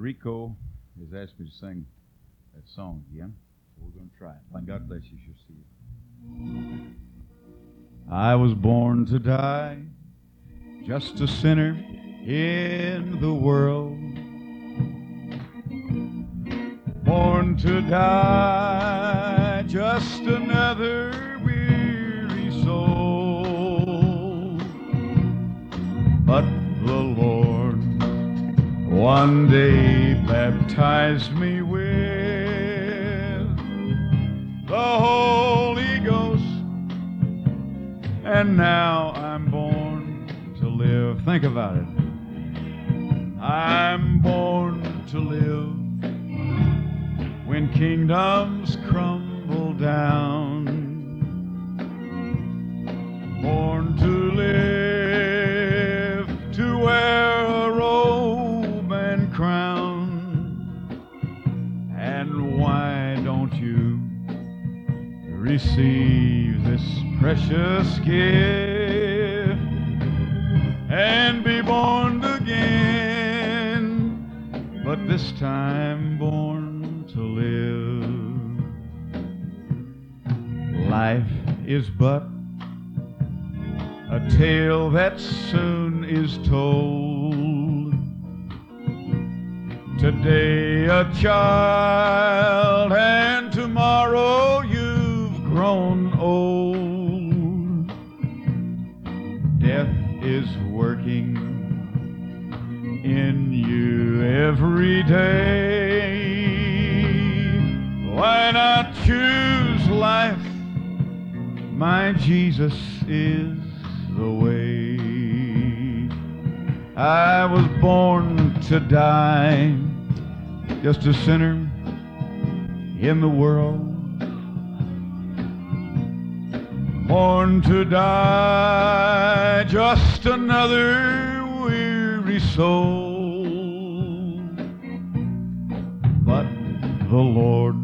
Rico has asked me to sing that song again, so we're going to try it. And God bless you. You'll see it. I was born to die, just a sinner in the world. Born to die, just another one day baptized me with the Holy Ghost, and now I'm born to live. Think about it. I'm born to live when kingdoms crumble down. Born to receive this precious gift and be born again? But this time born to live. Life is but a tale that soon is told. Today a child, and tomorrow grown old. Death is working in you every day. Why not choose life? My Jesus is the way. I was born to die, just a sinner in the world. Born to die, just another weary soul. But the Lord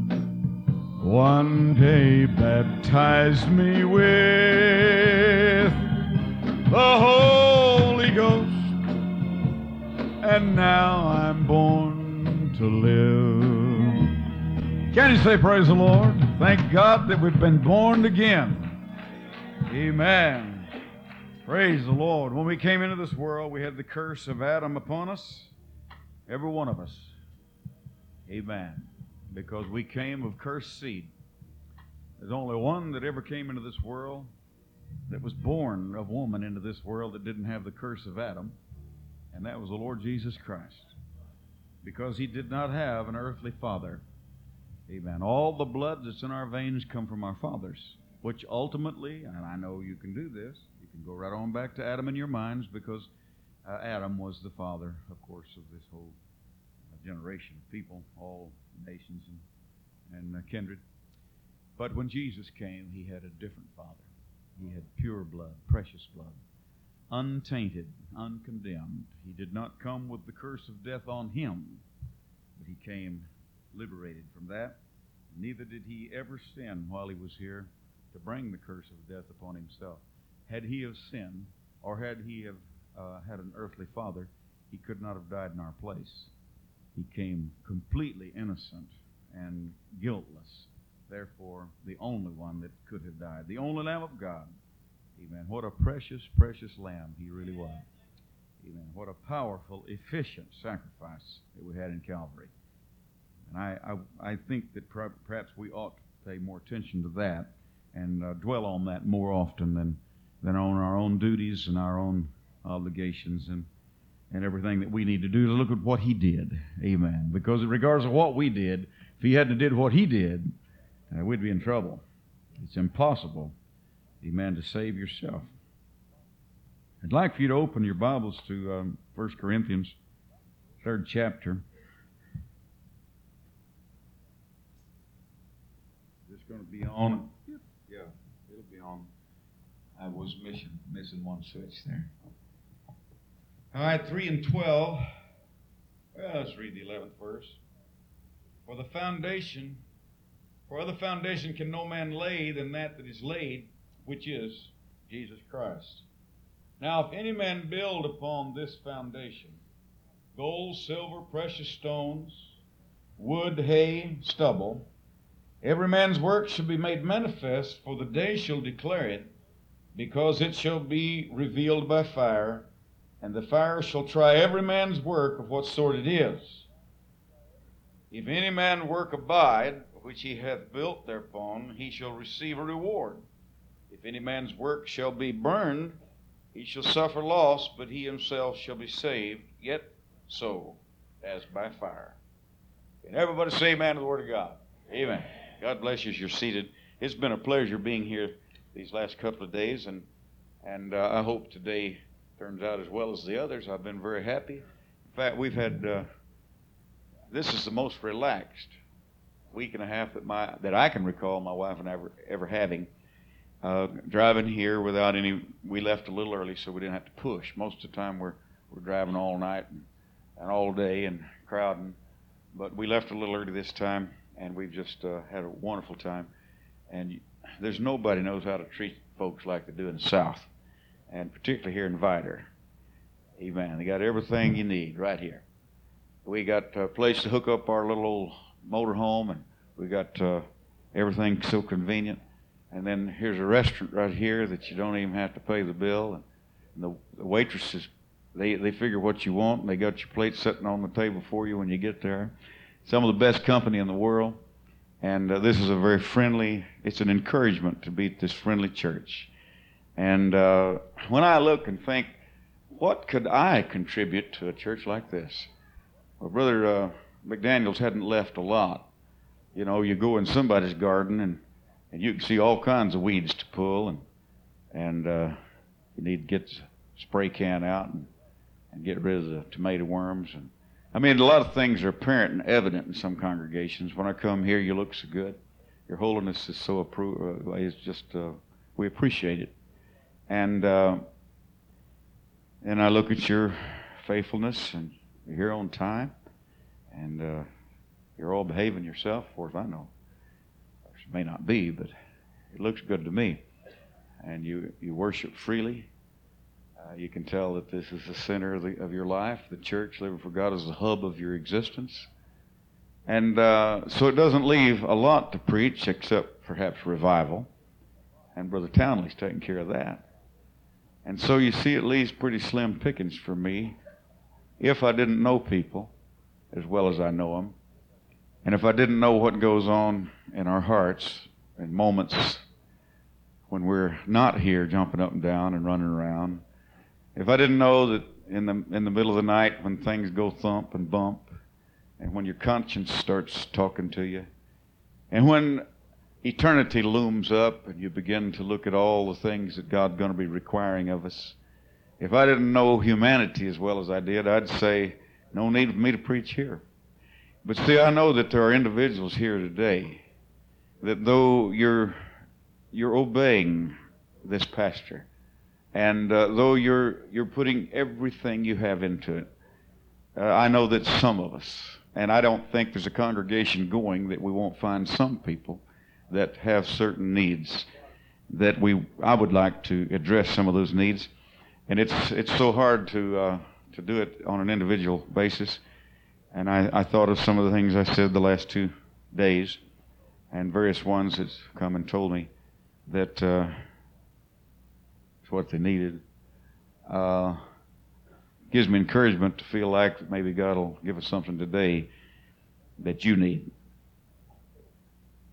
one day baptized me with the Holy Ghost, and now I'm born to live. Can you say praise the Lord? Thank God that we've been born again. Amen. Praise the Lord. When we came into this world, we had the curse of Adam upon us, every one of us. Amen. Because we came of cursed seed. There's only one that ever came into this world that was born of woman into this world that didn't have the curse of Adam, and that was the Lord Jesus Christ. Because he did not have an earthly father. Amen. All the blood that's in our veins come from our fathers, which ultimately, and I know you can do this, you can go right on back to Adam in your minds because uh, Adam was the father, of course, of this whole uh, generation of people, all nations and, and uh, kindred. But when Jesus came, he had a different father. He had pure blood, precious blood, untainted, uncondemned. He did not come with the curse of death on him, but he came liberated from that. Neither did he ever sin while he was here to bring the curse of death upon himself. Had he have sinned, or had he have uh, had an earthly father, he could not have died in our place. He came completely innocent and guiltless therefore the only one that could have died, the only Lamb of God. Amen. What a precious, precious Lamb he really was. Amen. What a powerful, efficient sacrifice that we had in Calvary. And I, I, I think that perhaps we ought to pay more attention to that and uh, dwell on that more often than, than on our own duties and our own obligations and, and everything that we need to do to look at what he did. Amen. Because regardless of what we did, if he hadn't did what he did, uh, we'd be in trouble. It's impossible, amen, to save yourself. I'd like for you to open your Bibles to um, 1 Corinthians, third chapter. This going to be on? Yeah, it'll be on. I was missing, missing one switch there. All right, 3 and 12. Well, let's read the 11th verse. For the foundation for other foundation can no man lay than that that is laid, which is Jesus Christ. Now, if any man build upon this foundation, gold, silver, precious stones, wood, hay, stubble. Every man's work shall be made manifest, for the day shall declare it, because it shall be revealed by fire, and the fire shall try every man's work of what sort it is. If any man work abide, which he hath built thereupon, he shall receive a reward. If any man's work shall be burned, he shall suffer loss, but he himself shall be saved, yet so as by fire. And everybody say amen to the Word of God. Amen. God bless you as you're seated. It's been a pleasure being here these last couple of days, and and uh, I hope today turns out as well as the others. I've been very happy. In fact, we've had uh, this is the most relaxed week and a half that my that I can recall my wife and I ever ever having. Uh, driving here without any, we left a little early so we didn't have to push. Most of the time we're we're driving all night and, and all day and crowding, but we left a little early this time and we've just uh, had a wonderful time. And there's nobody knows how to treat folks like they do in the South, and particularly here in Vidor. Amen. They got everything you need right here. We got a place to hook up our little old motor home, and we got uh, everything so convenient. And then here's a restaurant right here that you don't even have to pay the bill. And the, the waitresses, they, they figure what you want, and they got your plate sitting on the table for you when you get there. Some of the best company in the world. And uh, this is a very friendly, it's an encouragement to be at this friendly church. And uh, when I look and think, what could I contribute to a church like this? Well, Brother uh, McDaniels hadn't left a lot. You know, you go in somebody's garden and, and you can see all kinds of weeds to pull, and, and uh, you need to get the spray can out and, and get rid of the tomato worms. And I mean, a lot of things are apparent and evident in some congregations. When I come here, you look so good. Your holiness is so approved. Uh, it's just uh, we appreciate it, and uh, and I look at your faithfulness, and you're here on time, and uh, you're all behaving yourself, as far as I know. It may not be, but it looks good to me. And you you worship freely. Uh, you can tell that this is the center of, the, of, your life. The church, living for God, is the hub of your existence. And uh, so it doesn't leave a lot to preach except perhaps revival. And Brother Townley's taking care of that. And so you see, it leaves pretty slim pickings for me if I didn't know people as well as I know them. And if I didn't know what goes on in our hearts in moments when we're not here jumping up and down and running around if I didn't know that in the in the middle of the night when things go thump and bump, and when your conscience starts talking to you, and when eternity looms up and you begin to look at all the things that God's going to be requiring of us, if I didn't know humanity as well as I did, I'd say, no need for me to preach here. But see, I know that there are individuals here today that though you're you're obeying this pastor, and uh, though you're, you're putting everything you have into it, uh, I know that some of us, and I don't think there's a congregation going that we won't find some people that have certain needs that we I would like to address some of those needs, and it's it's so hard to uh, to do it on an individual basis. And I, I thought of some of the things I said the last two days, and various ones that's come and told me that uh, it's what they needed. Uh, gives me encouragement to feel like maybe God will give us something today that you need.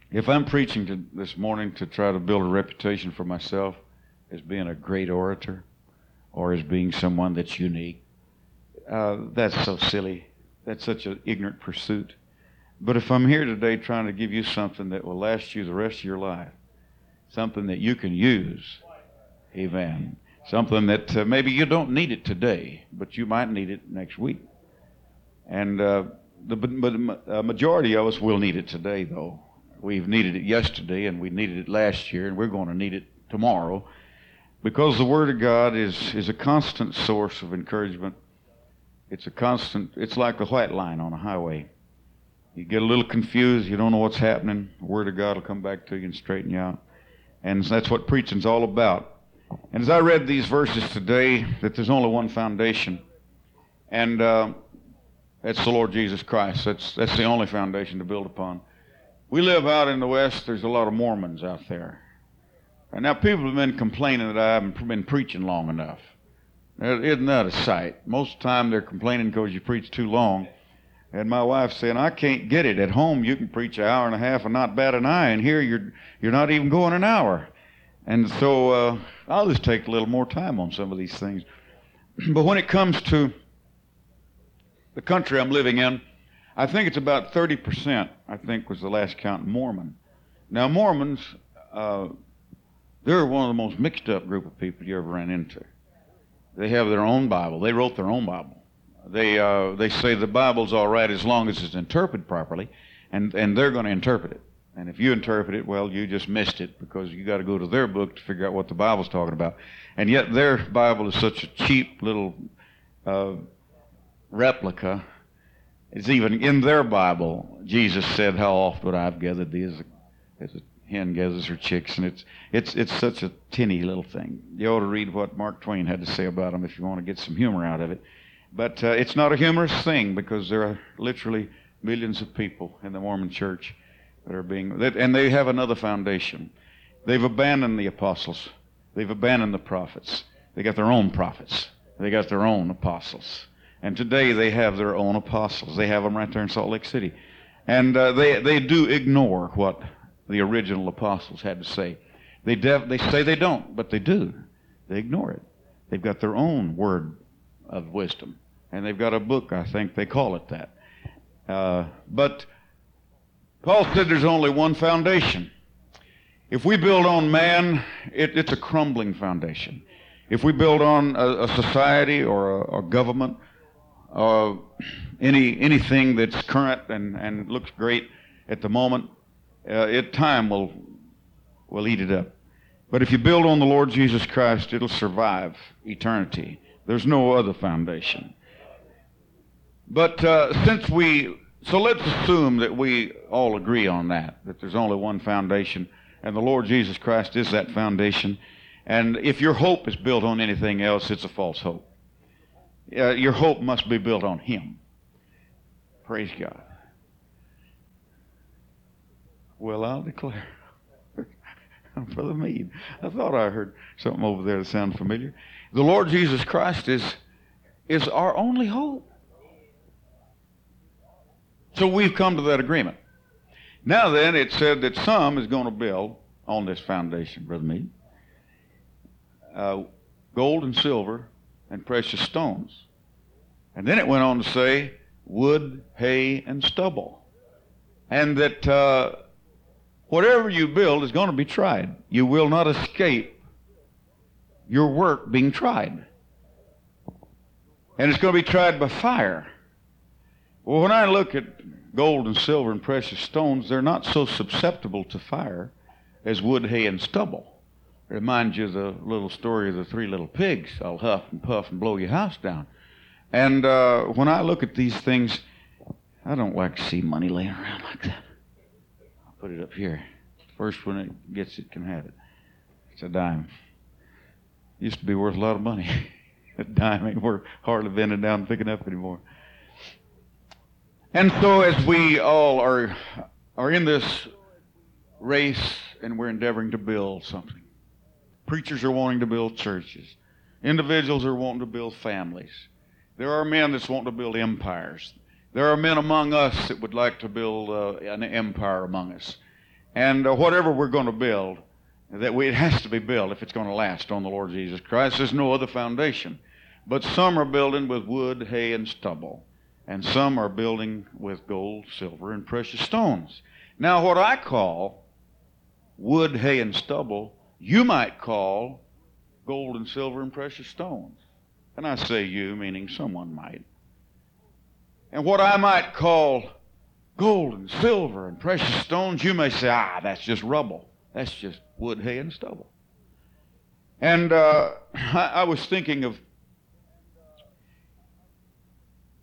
If I'm preaching to, this morning to try to build a reputation for myself as being a great orator or as being someone that's unique, uh, that's so silly. That's such an ignorant pursuit. But if I'm here today trying to give you something that will last you the rest of your life, something that you can use, Amen. Something that uh, maybe you don't need it today, but you might need it next week. And uh, the but majority of us will need it today, though. We've needed it yesterday, and we needed it last year, and we're going to need it tomorrow, because the Word of God is is a constant source of encouragement. It's a constant. It's like a white line on a highway. You get a little confused, you don't know what's happening. The Word of God will come back to you and straighten you out. And that's what preaching's all about. And as I read these verses today, that there's only one foundation. And uh, That's the Lord Jesus Christ. That's, that's the only foundation to build upon. We live out in the West, there's a lot of Mormons out there. And now people have been complaining that I haven't been preaching long enough. Isn't that a sight? Most of the time they're complaining because you preach too long. And my wife saying, I can't get it. At home you can preach an hour and a half and not bat an eye, and here you're you're not even going an hour. And so uh, I'll just take a little more time on some of these things. but when it comes to the country I'm living in, I think it's about 30%, I think was the last count, Mormon. Now, Mormons, uh, they're one of the most mixed up group of people you ever ran into. They have their own Bible. They wrote their own Bible. They, uh, they say the Bible's all right as long as it's interpreted properly, and, and they're going to interpret it. And if you interpret it, well, you just missed it because you got to go to their book to figure out what the Bible's talking about. And yet their Bible is such a cheap little uh, replica. It's even in their Bible. Jesus said, "How oft would I have gathered thee as a, as a hen gathers her chicks?" And it's it's it's such a tinny little thing. You ought to read what Mark Twain had to say about them if you want to get some humor out of it. But uh, it's not a humorous thing because there are literally millions of people in the Mormon Church that are being, and they have another foundation. They've abandoned the apostles. They've abandoned the prophets. They got their own prophets. They got their own apostles. And today they have their own apostles. They have them right there in Salt Lake City. And uh, they, they do ignore what the original apostles had to say. They, def- they say they don't, but they do. They ignore it. They've got their own word of wisdom. And they've got a book, I think they call it that. Uh, but Paul said there's only one foundation. If we build on man, it, it's a crumbling foundation. If we build on a, a society or a, a government, uh, any anything that's current and, and looks great at the moment, uh, it time will will eat it up. But if you build on the Lord Jesus Christ, it'll survive eternity. There's no other foundation. But uh, since we so let's assume that we all agree on that, that there's only one foundation, and the Lord Jesus Christ is that foundation. And if your hope is built on anything else, it's a false hope. Uh, your hope must be built on Him. Praise God. Well, I'll declare. Brother Mead, I thought I heard something over there that sounded familiar. The Lord Jesus Christ is, is our only hope. So we've come to that agreement. Now then, it said that some is going to build on this foundation, Brother Mead, uh, gold and silver and precious stones. And then it went on to say wood, hay, and stubble. And that uh, whatever you build is going to be tried. You will not escape your work being tried. And it's going to be tried by fire. Well, when I look at gold and silver and precious stones, they're not so susceptible to fire as wood, hay, and stubble. It reminds you of the little story of the three little pigs. I'll huff and puff and blow your house down. And uh, when I look at these things, I don't like to see money laying around like that. I'll put it up here. First one that gets it can have it. It's a dime. Used to be worth a lot of money. a dime ain't worth hardly bending down and picking up anymore. And so, as we all are, are in this race and we're endeavoring to build something, preachers are wanting to build churches, individuals are wanting to build families. There are men that's wanting to build empires. There are men among us that would like to build uh, an empire among us. And uh, whatever we're going to build, that we, it has to be built if it's going to last on the Lord Jesus Christ. There's no other foundation. But some are building with wood, hay, and stubble and some are building with gold, silver, and precious stones. Now, what I call wood, hay, and stubble, you might call gold and silver and precious stones. And I say you, meaning someone might. And what I might call gold and silver and precious stones, you may say, ah, that's just rubble. That's just wood, hay, and stubble. And uh, I, I was thinking of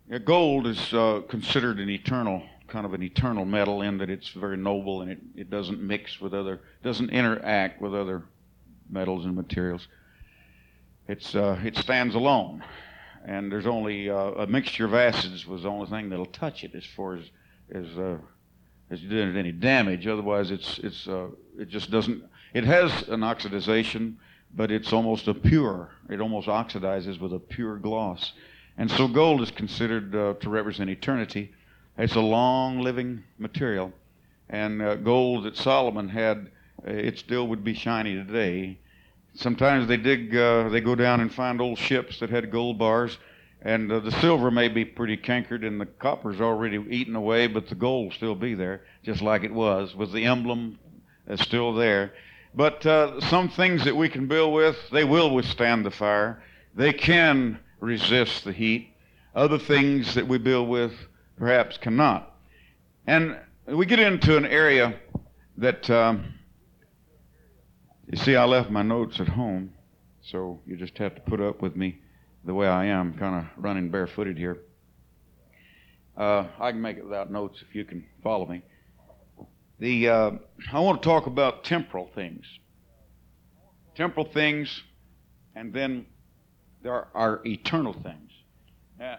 yeah, gold is uh, considered an eternal, kind of an eternal metal in that it's very noble and it, it doesn't mix with other, doesn't interact with other metals and materials. It's, uh, it stands alone. and there's only uh, a mixture of acids was the only thing that'll touch it as far as as uh, as doing it any damage. Otherwise, it's it's uh, it just doesn't. It has an oxidization, but it's almost a pure. It almost oxidizes with a pure gloss, and so gold is considered uh, to represent eternity. It's a long-living material, and uh, gold that Solomon had, uh, it still would be shiny today. Sometimes they dig, uh, they go down and find old ships that had gold bars, and uh, the silver may be pretty cankered and the copper's already eaten away, but the gold will still be there, just like it was, with the emblem that's still there. But uh, some things that we can build with, they will withstand the fire. They can resist the heat. Other things that we build with perhaps cannot. And we get into an area that, um, you see, I left my notes at home, so you just have to put up with me the way I am, kind of running barefooted here. Uh, I can make it without notes if you can follow me. The uh, I want to talk about temporal things. Temporal things, and then there are, eternal things. Uh,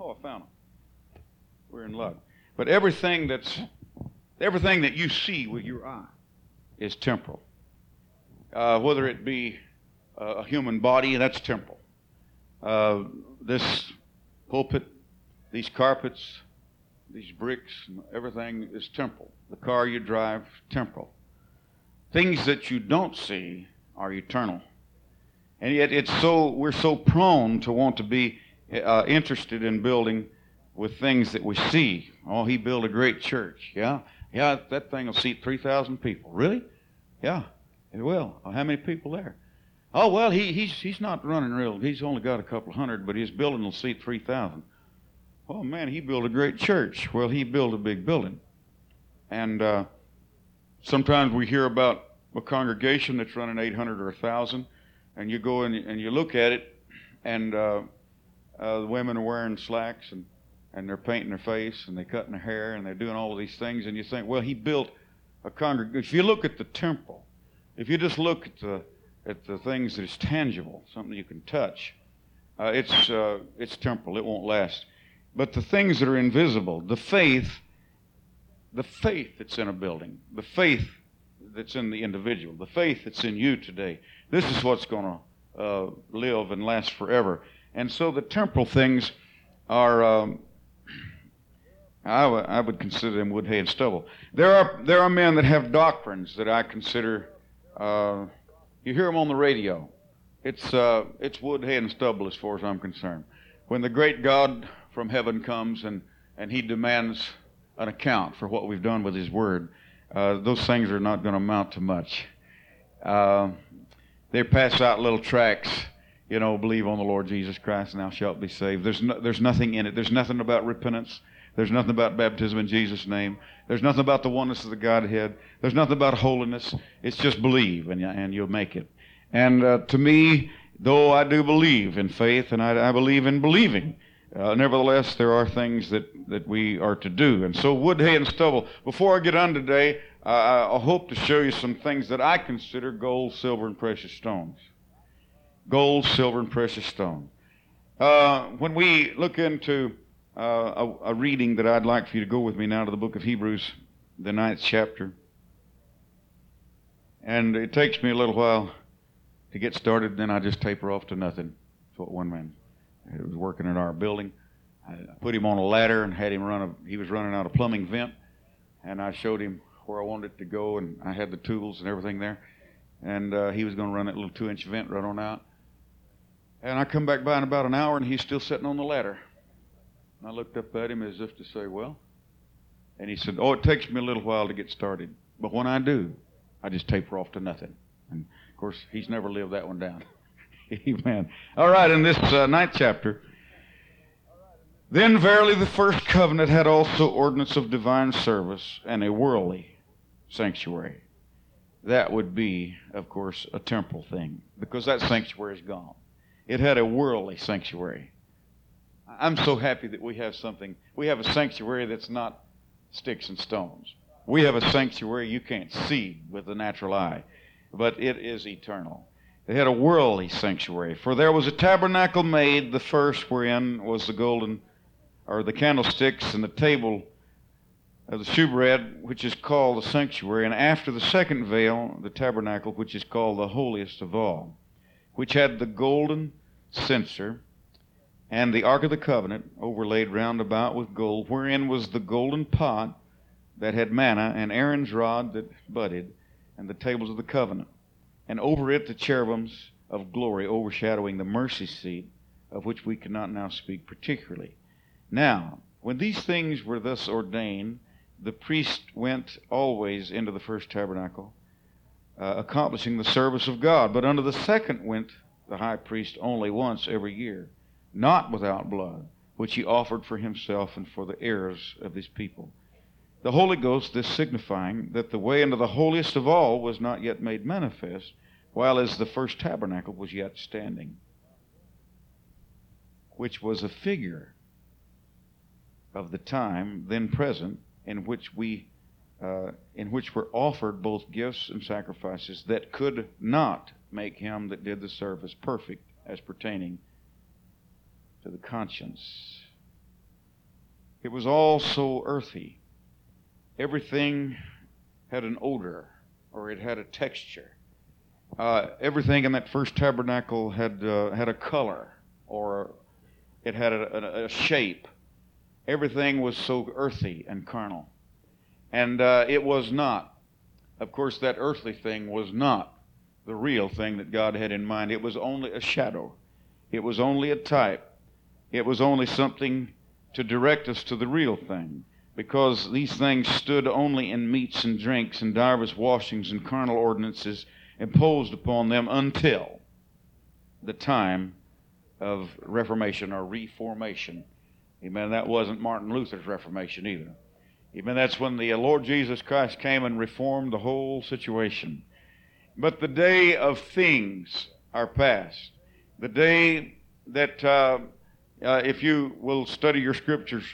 oh, I found them. We're in luck. But everything that's everything that you see with your eye is temporal. Uh, whether it be a human body, that's temporal. Uh, this pulpit, these carpets, these bricks, everything is temporal. The car you drive, temporal. Things that you don't see are eternal. And yet it's so we're so prone to want to be uh, interested in building with things that we see. Oh, he built a great church. Yeah, yeah, that thing will seat three thousand people. Really? Yeah, it will. How many people there? Oh well, he, he's he's not running real. He's only got a couple hundred, but his building will seat three thousand. Oh man, he built a great church. Well, he built a big building, and uh, sometimes we hear about a congregation that's running eight hundred or a thousand, and you go and, and you look at it, and uh, uh, the women are wearing slacks and and they're painting their face and they're cutting their hair and they're doing all of these things, and you think, well, he built a congregation. If you look at the temple, if you just look at the at the things that is tangible, something you can touch. Uh, it's, uh, it's temporal, it won't last. But the things that are invisible, the faith, the faith that's in a building, the faith that's in the individual, the faith that's in you today, this is what's going to uh, live and last forever. And so the temporal things are, um, I, w- I would consider them wood, hay, and stubble. There are, there are men that have doctrines that I consider. Uh, you hear them on the radio. It's, uh, it's wood, hay, and stubble as far as I'm concerned. When the great God from heaven comes and, and he demands an account for what we've done with his word, uh, those things are not going to amount to much. Uh, they pass out little tracts, you know, believe on the Lord Jesus Christ and thou shalt be saved. There's, no, there's nothing in it. There's nothing about repentance. There's nothing about baptism in Jesus' name. There's nothing about the oneness of the Godhead. There's nothing about holiness. It's just believe, and, and you'll make it. And uh, to me, though I do believe in faith and I, I believe in believing, uh, nevertheless, there are things that, that we are to do. And so, wood, hay, and stubble. Before I get on today, uh, I hope to show you some things that I consider gold, silver, and precious stones. Gold, silver, and precious stone. Uh, when we look into uh, a, a, reading that I'd like for you to go with me now to the book of Hebrews, the ninth chapter. And it takes me a little while to get started, then I just taper off to nothing. That's what one man who was working in our building. I put him on a ladder and had him run a, he was running out a plumbing vent, and I showed him where I wanted it to go, and I had the tools and everything there. And uh, he was going to run that little two inch vent right on out. And I come back by in about an hour, and he's still sitting on the ladder. And I looked up at him as if to say, Well, and he said, Oh, it takes me a little while to get started. But when I do, I just taper off to nothing. And of course, he's never lived that one down. Amen. All right, in this uh, ninth chapter. Then verily the first covenant had also ordinance of divine service and a worldly sanctuary. That would be, of course, a temporal thing because that sanctuary is gone. It had a worldly sanctuary. I'm so happy that we have something. We have a sanctuary that's not sticks and stones. We have a sanctuary you can't see with the natural eye, but it is eternal. They had a worldly sanctuary. For there was a tabernacle made, the first wherein was the golden, or the candlesticks and the table of the shewbread, which is called the sanctuary, and after the second veil, the tabernacle, which is called the holiest of all, which had the golden censer and the ark of the covenant overlaid round about with gold, wherein was the golden pot that had manna, and Aaron's rod that budded, and the tables of the covenant, and over it the cherubims of glory overshadowing the mercy seat, of which we cannot now speak particularly. Now, when these things were thus ordained, the priest went always into the first tabernacle, uh, accomplishing the service of God. But unto the second went the high priest only once every year, not without blood, which he offered for himself and for the errors of his people. The Holy Ghost, this signifying that the way into the holiest of all was not yet made manifest, while as the first tabernacle was yet standing, which was a figure of the time then present in which we uh, in which were offered both gifts and sacrifices that could not make him that did the service perfect as pertaining to the conscience. It was all so earthy. Everything had an odor or it had a texture. Uh, everything in that first tabernacle had uh, had a color or it had a, a, a shape everything was so earthy and carnal. And uh, it was not. Of course, that earthly thing was not the real thing that God had in mind. It was only a shadow, it was only a type, it was only something to direct us to the real thing. Because these things stood only in meats and drinks and divers washings and carnal ordinances imposed upon them until the time of Reformation or Reformation Amen. That wasn't Martin Luther's Reformation either. Amen. That's when the Lord Jesus Christ came and reformed the whole situation. But the day of things are past. The day that, uh, uh, if you will study your scriptures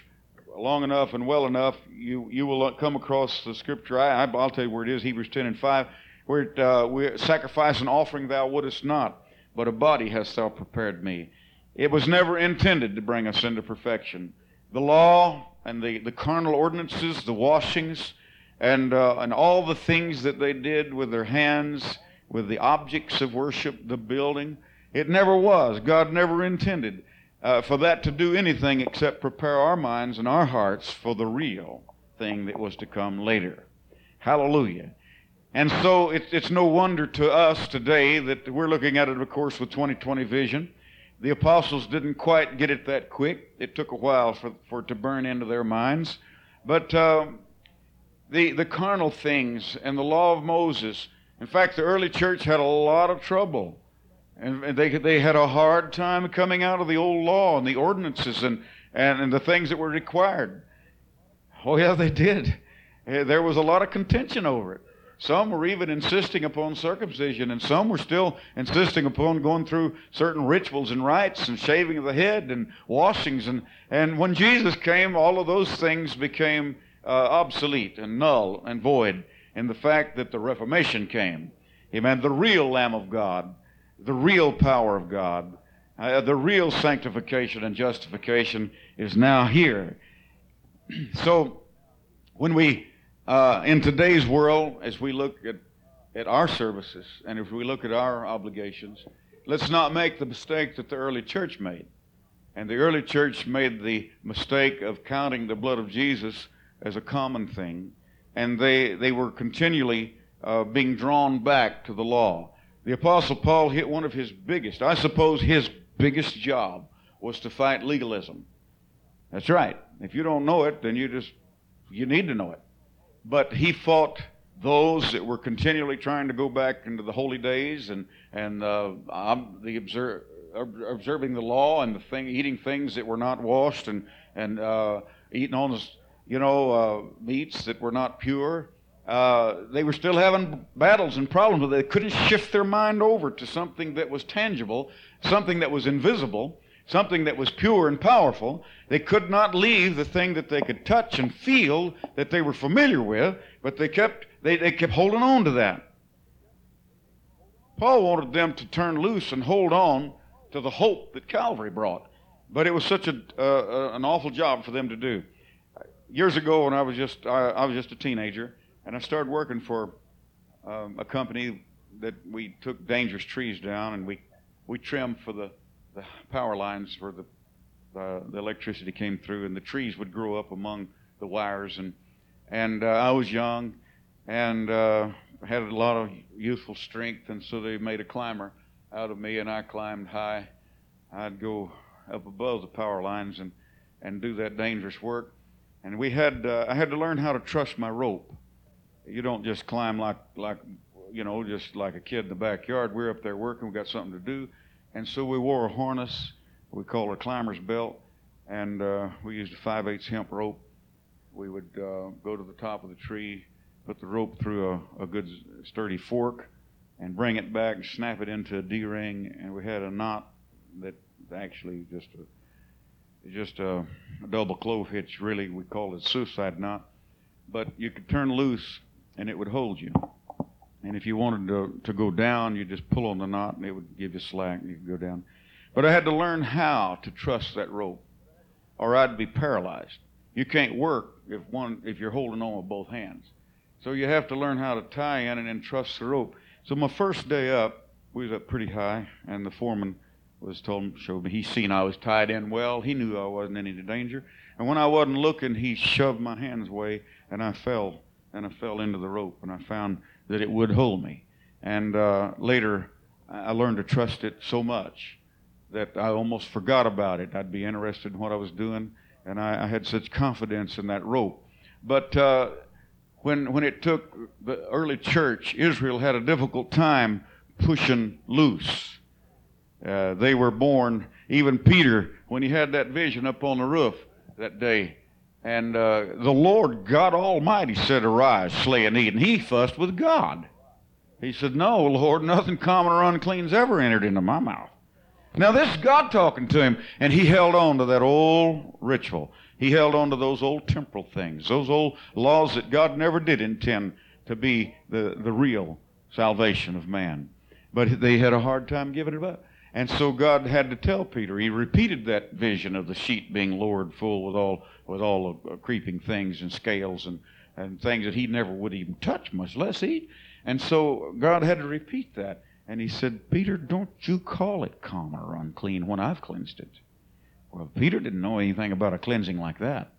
long enough and well enough, you, you will come across the scripture. I, will tell you where it is Hebrews 10 and 5, where it, uh, we sacrifice and offering thou wouldest not, but a body hast thou prepared me. It was never intended to bring us into perfection. The law and the, the carnal ordinances, the washings, and, uh, and all the things that they did with their hands, with the objects of worship, the building, it never was. God never intended uh, for that to do anything except prepare our minds and our hearts for the real thing that was to come later. Hallelujah. And so it, it's no wonder to us today that we're looking at it, of course, with 2020 vision. The apostles didn't quite get it that quick. It took a while for, for it to burn into their minds. But uh, the, the carnal things and the law of Moses, in fact, the early church had a lot of trouble. And they, they had a hard time coming out of the old law and the ordinances and, and, and the things that were required. Oh, yeah, they did. Eh, there was a lot of contention over it. Some were even insisting upon circumcision, and some were still insisting upon going through certain rituals and rites and shaving of the head and washings. And, and when Jesus came, all of those things became uh, obsolete and null and void in the fact that the Reformation came. Amen. The real Lamb of God, the real power of God, uh, the real sanctification and justification is now here. so when we uh, in today's world, as we look at, at our services and if we look at our obligations, let's not make the mistake that the early church made. And the early church made the mistake of counting the blood of Jesus as a common thing, and they, they were continually uh, being drawn back to the law. The Apostle Paul hit one of his biggest, I suppose his biggest job was to fight legalism. That's right. If you don't know it, then you just, you need to know it. But he fought those that were continually trying to go back into the holy days and and uh, the observing the law and the thing, eating things that were not washed and and uh, eating this, you know, uh, meats that were not pure. Uh, they were still having battles and problems, but they couldn't shift their mind over to something that was tangible, something that was invisible, something that was pure and powerful. They could not leave the thing that they could touch and feel that they were familiar with, but they kept, they, they kept holding on to that. Paul wanted them to turn loose and hold on to the hope that Calvary brought. But it was such a, uh, an awful job for them to do. Years ago, when I was just I, I was just a teenager, and I started working for um, a company that we took dangerous trees down and we we trimmed for the, the power lines where the, the the electricity came through, and the trees would grow up among the wires. And and uh, I was young, and uh, had a lot of youthful strength, and so they made a climber out of me, and I climbed high. I'd go up above the power lines and and do that dangerous work. And we had uh, I had to learn how to trust my rope. You don't just climb like like you know just like a kid in the backyard. We're up there working. We got something to do, and so we wore a harness. We called a climber's belt, and uh, we used a 5/8 hemp rope. We would uh, go to the top of the tree, put the rope through a, a good sturdy fork, and bring it back and snap it into a D-ring, and we had a knot that actually just a just a, a double clove hitch. Really, we called it suicide knot. But you could turn loose, and it would hold you. And if you wanted to to go down, you just pull on the knot, and it would give you slack, and you could go down. But I had to learn how to trust that rope, or I'd be paralyzed. You can't work if one if you're holding on with both hands. So you have to learn how to tie in and then trust the rope. So my first day up, we was up pretty high, and the foreman was told showed me he seen I was tied in well. He knew I wasn't in any danger. And when I wasn't looking, he shoved my hands away, and I fell and I fell into the rope, and I found that it would hold me. And uh, later, I learned to trust it so much that I almost forgot about it. I'd be interested in what I was doing, and I, I had such confidence in that rope. But uh, when when it took the early church, Israel had a difficult time pushing loose. Uh, they were born, even Peter, when he had that vision up on the roof that day. And uh, the Lord God Almighty said, Arise, slay and eat. And he fussed with God. He said, No, Lord, nothing common or unclean's ever entered into my mouth. Now, this is God talking to him, and he held on to that old ritual. He held on to those old temporal things, those old laws that God never did intend to be the, the real salvation of man. But they had a hard time giving it up. And so God had to tell Peter. He repeated that vision of the sheet being lowered full with all with all the uh, creeping things and scales and, and things that he never would even touch, much less eat. And so God had to repeat that. And he said, Peter, don't you call it common or unclean when I've cleansed it. Well, Peter didn't know anything about a cleansing like that,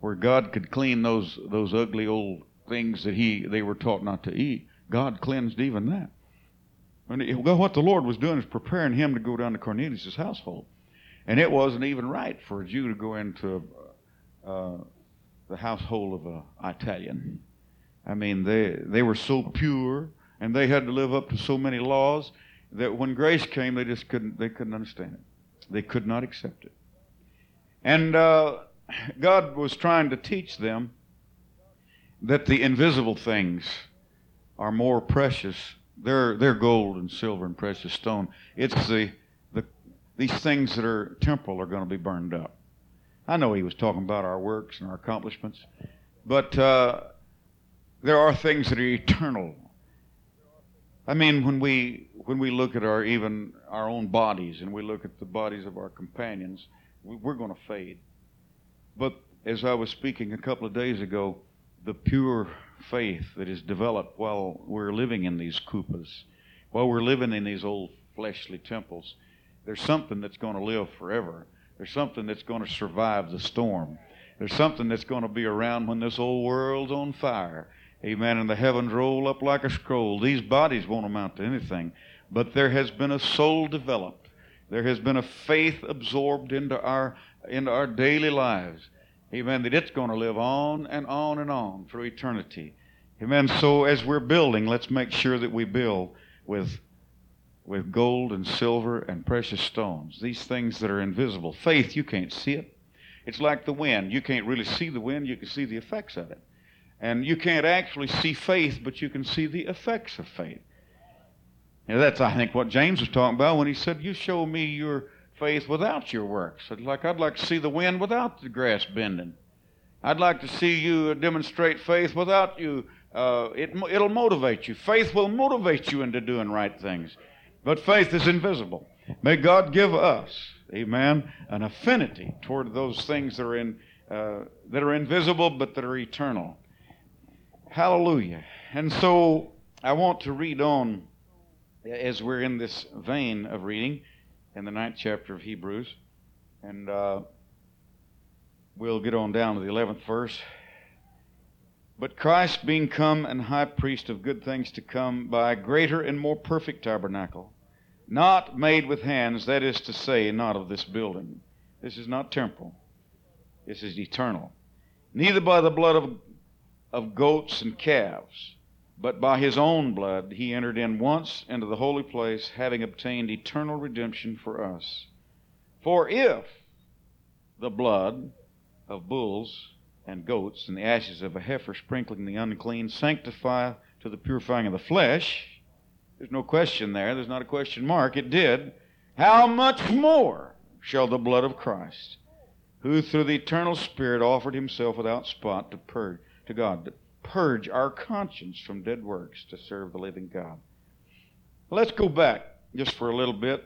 where God could clean those those ugly old things that he they were taught not to eat. God cleansed even that. And well, what the Lord was doing is preparing him to go down to Cornelius' household. And it wasn't even right for a Jew to go into uh, the household of an Italian. I mean, they, they were so pure and they had to live up to so many laws that when grace came, they just couldn't, they couldn't understand it. They could not accept it. And uh, God was trying to teach them that the invisible things are more precious they're, they're gold and silver and precious stone. It's the, the, these things that are temporal are going to be burned up. I know he was talking about our works and our accomplishments, but uh, there are things that are eternal. I mean, when we when we look at our even our own bodies and we look at the bodies of our companions, we're going to fade. But as I was speaking a couple of days ago, the pure faith that is developed while we're living in these kupas, while we're living in these old fleshly temples. There's something that's going to live forever. There's something that's going to survive the storm. There's something that's going to be around when this old world's on fire. Amen. And the heavens roll up like a scroll. These bodies won't amount to anything. But there has been a soul developed. There has been a faith absorbed into our into our daily lives Amen. That it's going to live on and on and on for eternity. Amen. So as we're building, let's make sure that we build with, with gold and silver and precious stones. These things that are invisible. Faith, you can't see it. It's like the wind. You can't really see the wind, you can see the effects of it. And you can't actually see faith, but you can see the effects of faith. And that's, I think, what James was talking about when he said, You show me your faith without your works. I'd like, I'd like to see the wind without the grass bending. I'd like to see you demonstrate faith without you uh, it, it'll motivate you. Faith will motivate you into doing right things. But faith is invisible. May God give us, amen, an affinity toward those things that are, in, uh, that are invisible but that are eternal. Hallelujah. And so I want to read on as we're in this vein of reading in the ninth chapter of Hebrews. And uh, we'll get on down to the 11th verse. But Christ, being come and high priest of good things to come, by a greater and more perfect tabernacle, not made with hands, that is to say, not of this building. This is not temporal, this is eternal. Neither by the blood of, of goats and calves, but by his own blood he entered in once into the holy place, having obtained eternal redemption for us. For if the blood of bulls and goats and the ashes of a heifer sprinkling the unclean sanctify to the purifying of the flesh. There's no question there. There's not a question mark. It did. How much more shall the blood of Christ, who through the eternal Spirit offered himself without spot to purge to God, to purge our conscience from dead works to serve the living God. Let's go back just for a little bit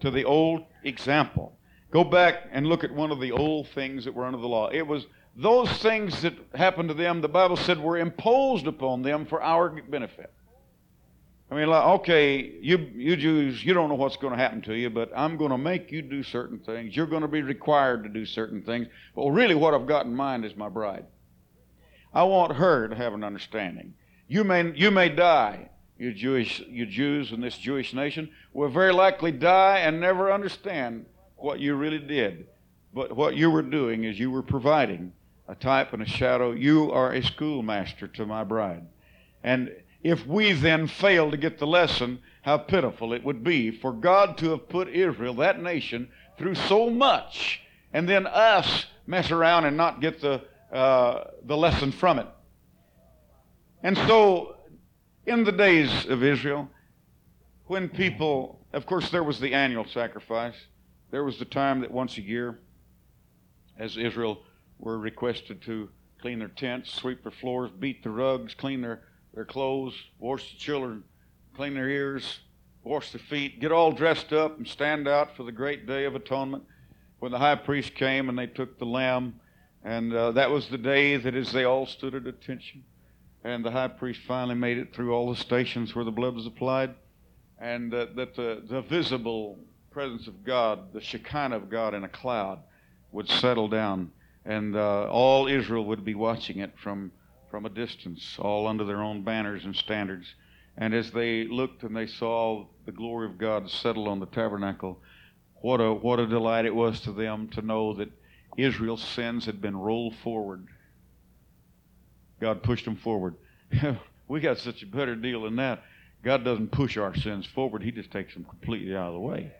to the old example. Go back and look at one of the old things that were under the law. It was those things that happened to them, the Bible said, were imposed upon them for our benefit. I mean, like, okay, you, you Jews, you don't know what's going to happen to you, but I'm going to make you do certain things. You're going to be required to do certain things. But really, what I've got in mind is my bride. I want her to have an understanding. You may, you may die, you Jewish, you Jews in this Jewish nation will very likely die and never understand what you really did. But what you were doing is you were providing a type and a shadow. You are a schoolmaster to my bride. And if we then fail to get the lesson, how pitiful it would be for God to have put Israel, that nation, through so much, and then us mess around and not get the, uh, the lesson from it. And so, in the days of Israel, when people, of course, there was the annual sacrifice, there was the time that once a year, as Israel were requested to clean their tents, sweep their floors, beat the rugs, clean their, their clothes, wash the children, clean their ears, wash their feet, get all dressed up and stand out for the great day of atonement when the high priest came and they took the lamb. And uh, that was the day that as they all stood at attention, and the high priest finally made it through all the stations where the blood was applied, and uh, that the, the visible presence of God, the Shekinah of God in a cloud, would settle down and uh, all Israel would be watching it from, from a distance, all under their own banners and standards. And as they looked and they saw the glory of God settle on the tabernacle, what a, what a delight it was to them to know that Israel's sins had been rolled forward. God pushed them forward. we got such a better deal than that. God doesn't push our sins forward, He just takes them completely out of the way.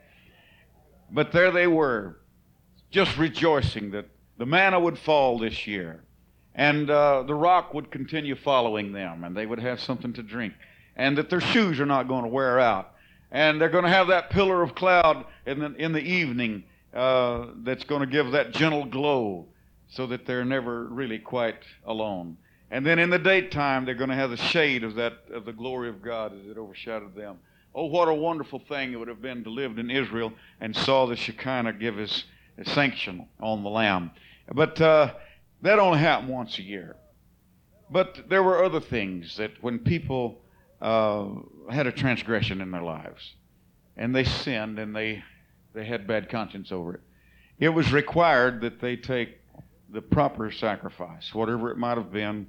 But there they were, just rejoicing that the manna would fall this year, and uh, the rock would continue following them, and they would have something to drink, and that their shoes are not going to wear out, and they're going to have that pillar of cloud in the, in the evening uh, that's going to give that gentle glow so that they're never really quite alone. And then in the daytime, they're going to have the shade of that of the glory of God as it overshadowed them. Oh, what a wonderful thing it would have been to live in Israel and saw the Shekinah give his, his sanction on the Lamb. But uh, that only happened once a year. But there were other things that when people uh, had a transgression in their lives and they sinned and they, they had bad conscience over it, it was required that they take the proper sacrifice, whatever it might have been.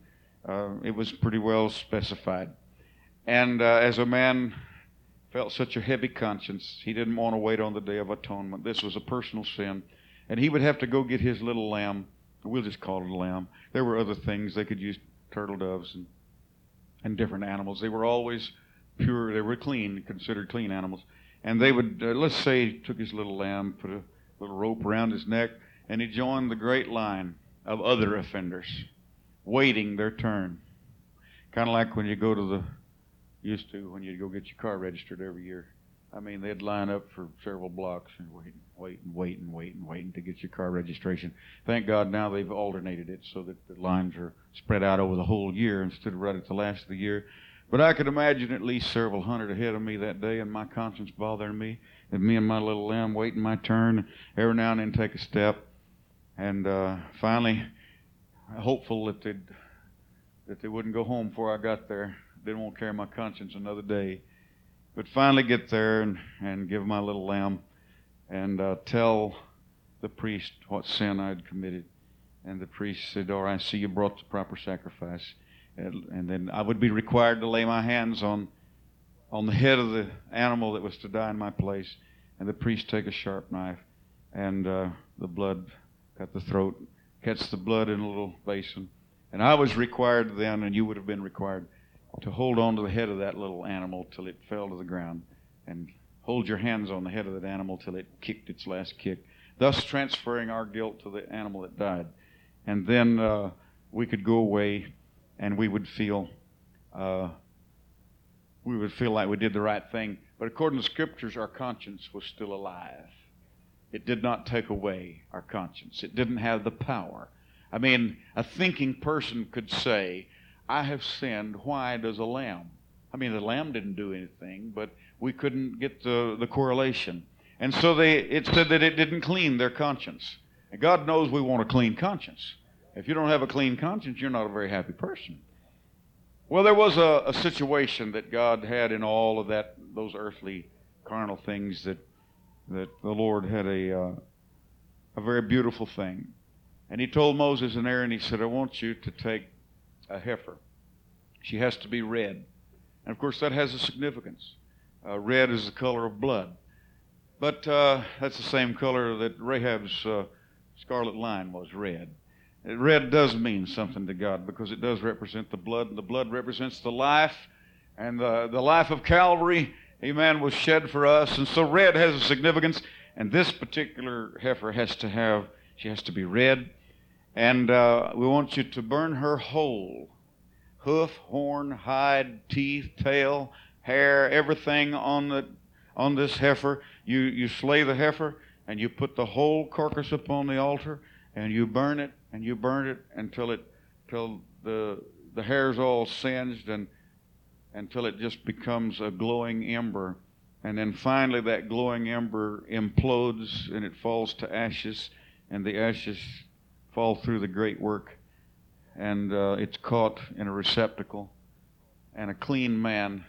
Uh, it was pretty well specified. And uh, as a man felt such a heavy conscience, he didn't want to wait on the Day of Atonement. This was a personal sin. And he would have to go get his little lamb. We'll just call it a lamb. There were other things. They could use turtle doves and, and different animals. They were always pure. They were clean, considered clean animals. And they would, uh, let's say, he took his little lamb, put a little rope around his neck, and he joined the great line of other offenders, waiting their turn. Kind of like when you go to the, used to, when you go get your car registered every year. I mean, they'd line up for several blocks and wait, and wait, and wait, and wait, and wait to get your car registration. Thank God now they've alternated it so that the lines are spread out over the whole year instead of right at the last of the year. But I could imagine at least several hundred ahead of me that day, and my conscience bothering me, and me and my little lamb waiting my turn, every now and then take a step, and uh, finally, hopeful that they'd that they wouldn't go home before I got there. Didn't want to carry my conscience another day. But finally get there and, and give my little lamb and uh, tell the priest what sin I'd committed. And the priest said, right, I see you brought the proper sacrifice. And, and then I would be required to lay my hands on, on the head of the animal that was to die in my place. And the priest take a sharp knife and uh, the blood cut the throat, catch the blood in a little basin and I was required then, and you would have been required, to hold on to the head of that little animal till it fell to the ground and hold your hands on the head of that animal till it kicked its last kick, thus transferring our guilt to the animal that died. And then uh, we could go away and we would feel. Uh, we would feel like we did the right thing. But according to scriptures, our conscience was still alive. It did not take away our conscience. It didn't have the power I mean, a thinking person could say, I have sinned. Why does a lamb? I mean, the lamb didn't do anything, but we couldn't get the, the correlation. And so they, it said that it didn't clean their conscience. And God knows we want a clean conscience. If you don't have a clean conscience, you're not a very happy person. Well, there was a, a situation that God had in all of that, those earthly, carnal things that that the Lord had a uh, a very beautiful thing. And he told Moses and Aaron, he said, I want you to take a heifer. She has to be red. And of course, that has a significance. Uh, red is the color of blood. But uh, that's the same color that Rahab's uh, scarlet line was red. Red does mean something to God because it does represent the blood, and the blood represents the life, and the, the life of Calvary, amen, was shed for us. And so red has a significance, and this particular heifer has to have, she has to be red. And uh, we want you to burn her whole hoof, horn, hide, teeth, tail, hair, everything on the on this heifer. You you slay the heifer and you put the whole carcass upon the altar and you burn it and you burn it until it till the the hair's all singed and until it just becomes a glowing ember. And then finally that glowing ember implodes and it falls to ashes and the ashes fall through the great work, and uh, it's caught in a receptacle. And a clean man,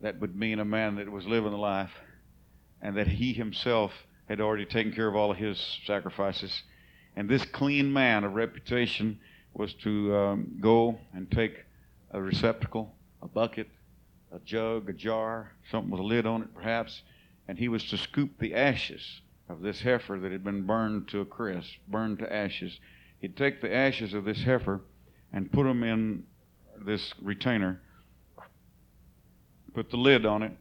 that would mean a man that was living a life, and that he himself had already taken care of all of his sacrifices. And this clean man of reputation was to um, go and take a receptacle, a bucket, a jug, a jar, something with a lid on it perhaps, and he was to scoop the ashes of this heifer that had been burned to a crisp, burned to ashes. He'd take the ashes of this heifer and put them in this retainer, put the lid on it,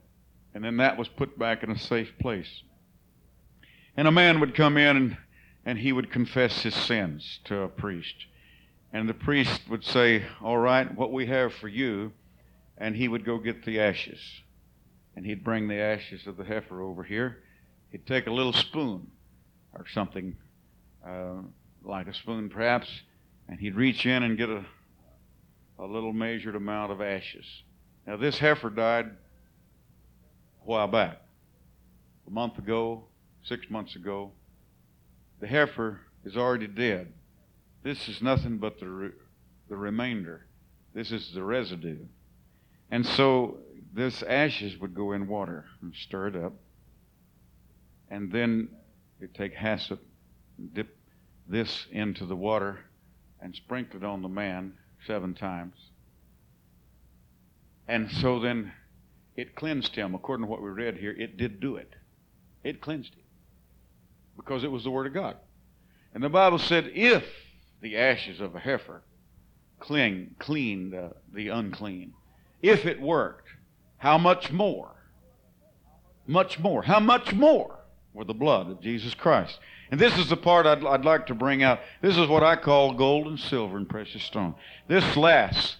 and then that was put back in a safe place. And a man would come in and, and he would confess his sins to a priest. And the priest would say, All right, what we have for you. And he would go get the ashes. And he'd bring the ashes of the heifer over here he'd take a little spoon or something uh, like a spoon perhaps, and he'd reach in and get a, a little measured amount of ashes. Now, this heifer died a while back, a month ago, six months ago. The heifer is already dead. This is nothing but the, re- the remainder. This is the residue. And so this ashes would go in water and stir it up and then you take hyssop dip this into the water and sprinkle it on the man seven times. And so then it cleansed him. According to what we read here, it did do it. It cleansed him because it was the Word of God. And the Bible said, if the ashes of a heifer clean, uh, the unclean, if it worked, how much more? Much more. How much more or the blood of Jesus Christ. And this is the part I'd, I'd like to bring out. This is what I call gold and silver and precious stone. This lasts.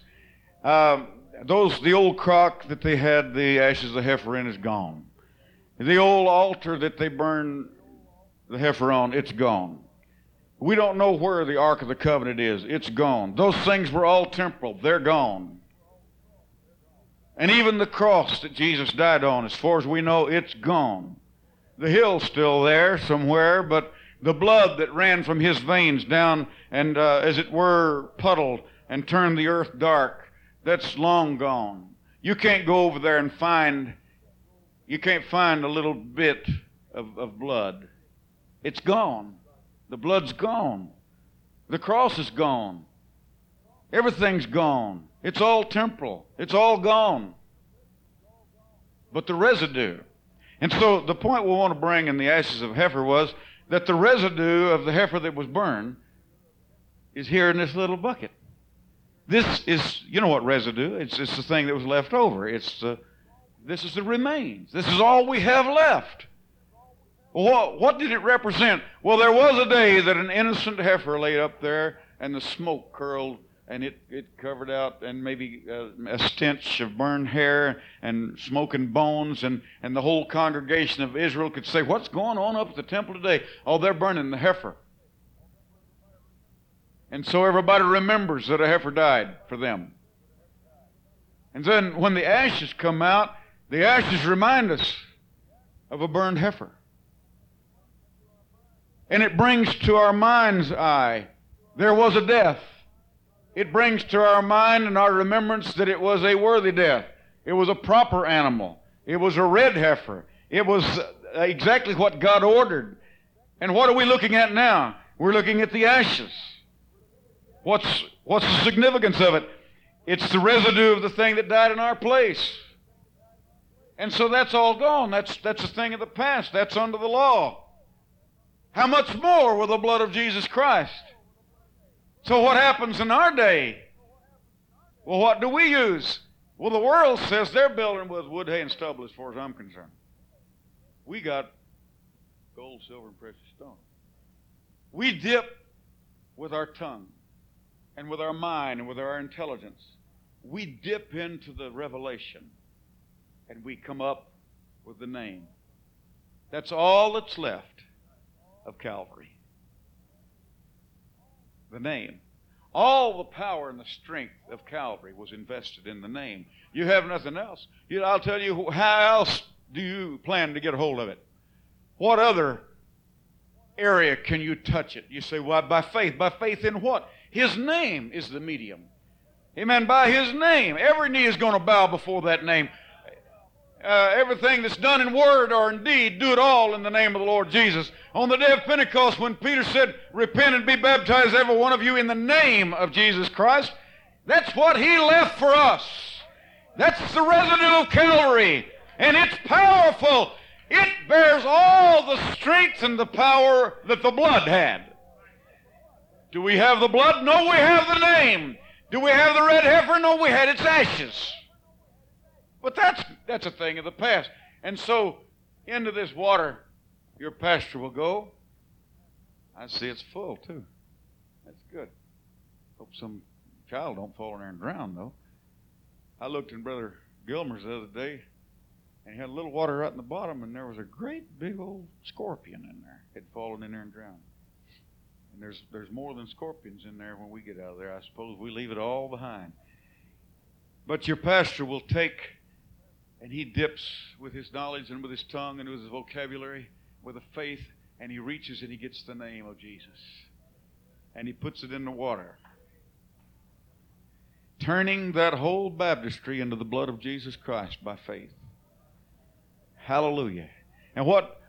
Um, those the old crock that they had the ashes of heifer in is gone. The old altar that they burned the heifer on, it's gone. We don't know where the Ark of the Covenant is. It's gone. Those things were all temporal. They're gone. And even the cross that Jesus died on, as far as we know, it's gone. The hill's still there somewhere, but the blood that ran from his veins down and, uh, as it were, puddled and turned the earth dark, that's long gone. You can't go over there and find, you can't find a little bit of, of blood. It's gone. The blood's gone. The cross is gone. Everything's gone. It's all temporal. It's all gone. But the residue. And so the point we want to bring in the ashes of heifer was that the residue of the heifer that was burned is here in this little bucket. This is, you know what residue? It's, it's the thing that was left over. It's the, this is the remains. This is all we have left. What, what did it represent? Well, there was a day that an innocent heifer laid up there and the smoke curled and it, it covered out and maybe uh, a stench of burned hair and smoking bones and, and the whole congregation of Israel could say, what's going on up at the temple today? Oh, they're burning the heifer. And so everybody remembers that a heifer died for them. And then when the ashes come out, the ashes remind us of a burned heifer. And it brings to our mind's eye there was a death. It brings to our mind and our remembrance that it was a worthy death. It was a proper animal. It was a red heifer. It was uh, exactly what God ordered. And what are we looking at now? We're looking at the ashes. What's, what's the significance of it? It's the residue of the thing that died in our place. And so that's all gone. That's, that's a thing of the past. That's under the law. How much more with the blood of Jesus Christ? So what happens in our day? Well, what do we use? Well, the world says they're building with wood, hay, and stubble as far as I'm concerned. We got gold, silver, and precious stone. We dip with our tongue and with our mind and with our intelligence. We dip into the revelation and we come up with the name. That's all that's left of Calvary. The name. All the power and the strength of Calvary was invested in the name. You have nothing else. You, I'll tell you, how else do you plan to get a hold of it? What other area can you touch it? You say, well, by faith. By faith in what? His name is the medium. Amen. By His name. Every knee is going to bow before that name uh, everything that's done in word or in deed, do it all in the name of the Lord Jesus. On the day of Pentecost, when Peter said, Repent and be baptized, every one of you, in the name of Jesus Christ, that's what he left for us. That's the residue of Calvary. And it's powerful. It bears all the strength and the power that the blood had. Do we have the blood? No, we have the name. Do we have the red heifer? No, we had its ashes. But that's, that's a thing of the past. And so, into this water, your pasture will go. I see it's full, too. That's good. Hope some child don't fall in there and drown, though. I looked in Brother Gilmer's the other day, and he had a little water right in the bottom, and there was a great big old scorpion in there. It had fallen in there and drowned. And there's there's more than scorpions in there when we get out of there. I suppose we leave it all behind. But your pastor will take and he dips with his knowledge and with his tongue and with his vocabulary, with a faith, and he reaches and he gets the name of Jesus. And he puts it in the water. Turning that whole baptistry into the blood of Jesus Christ by faith. Hallelujah. And what,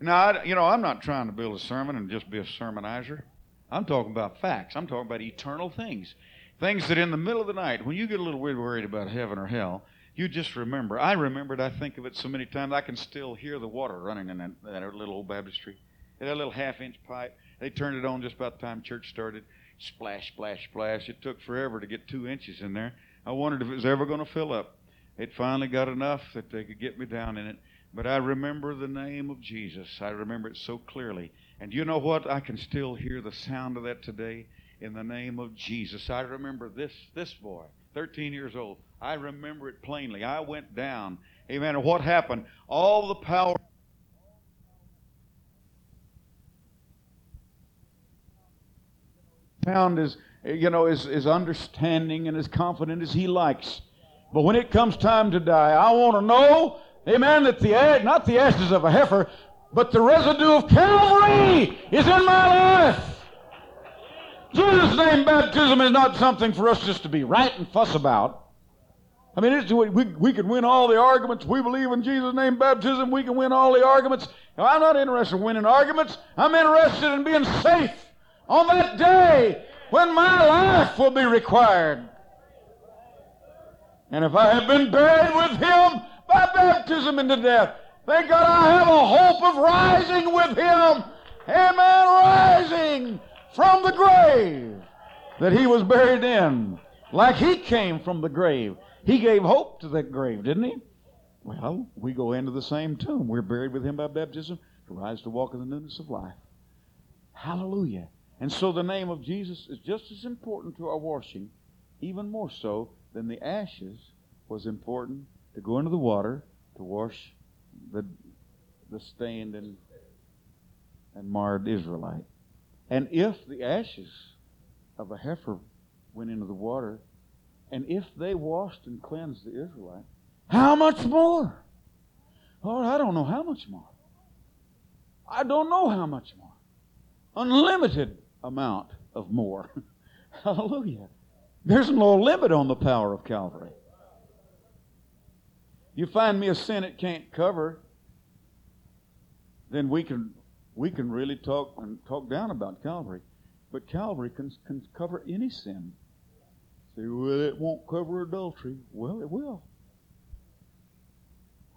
now, I, you know, I'm not trying to build a sermon and just be a sermonizer. I'm talking about facts. I'm talking about eternal things. Things that in the middle of the night, when you get a little worried about heaven or hell, you just remember. I remembered. I think of it so many times. I can still hear the water running in that, that little old baptistry. It had a little half-inch pipe. They turned it on just about the time church started. Splash, splash, splash. It took forever to get two inches in there. I wondered if it was ever going to fill up. It finally got enough that they could get me down in it. But I remember the name of Jesus. I remember it so clearly. And you know what? I can still hear the sound of that today. in the name of Jesus. I remember this, this boy, 13 years old. I remember it plainly. I went down. Amen. And what happened? All the power. Found is you know, his, his understanding and as confident as he likes. But when it comes time to die, I want to know, amen, that the, not the ashes of a heifer, but the residue of Calvary is in my life. Jesus' name baptism is not something for us just to be right and fuss about. I mean, we, we can win all the arguments. We believe in Jesus' name baptism. We can win all the arguments. Now, I'm not interested in winning arguments. I'm interested in being safe on that day when my life will be required. And if I have been buried with him by baptism into death, thank God I have a hope of rising with him. Amen. Rising from the grave that he was buried in. Like he came from the grave. He gave hope to that grave, didn't he? Well, we go into the same tomb. We're buried with him by baptism to rise to walk in the newness of life. Hallelujah. And so the name of Jesus is just as important to our washing, even more so than the ashes was important to go into the water to wash the, the stained and, and marred Israelite. And if the ashes of a heifer went into the water, and if they washed and cleansed the Israelite, how much more? Lord, I don't know how much more. I don't know how much more. Unlimited amount of more. Hallelujah. There's no limit on the power of Calvary. You find me a sin it can't cover, then we can we can really talk and talk down about Calvary. But Calvary can, can cover any sin. Say, well, it won't cover adultery. Well, it will.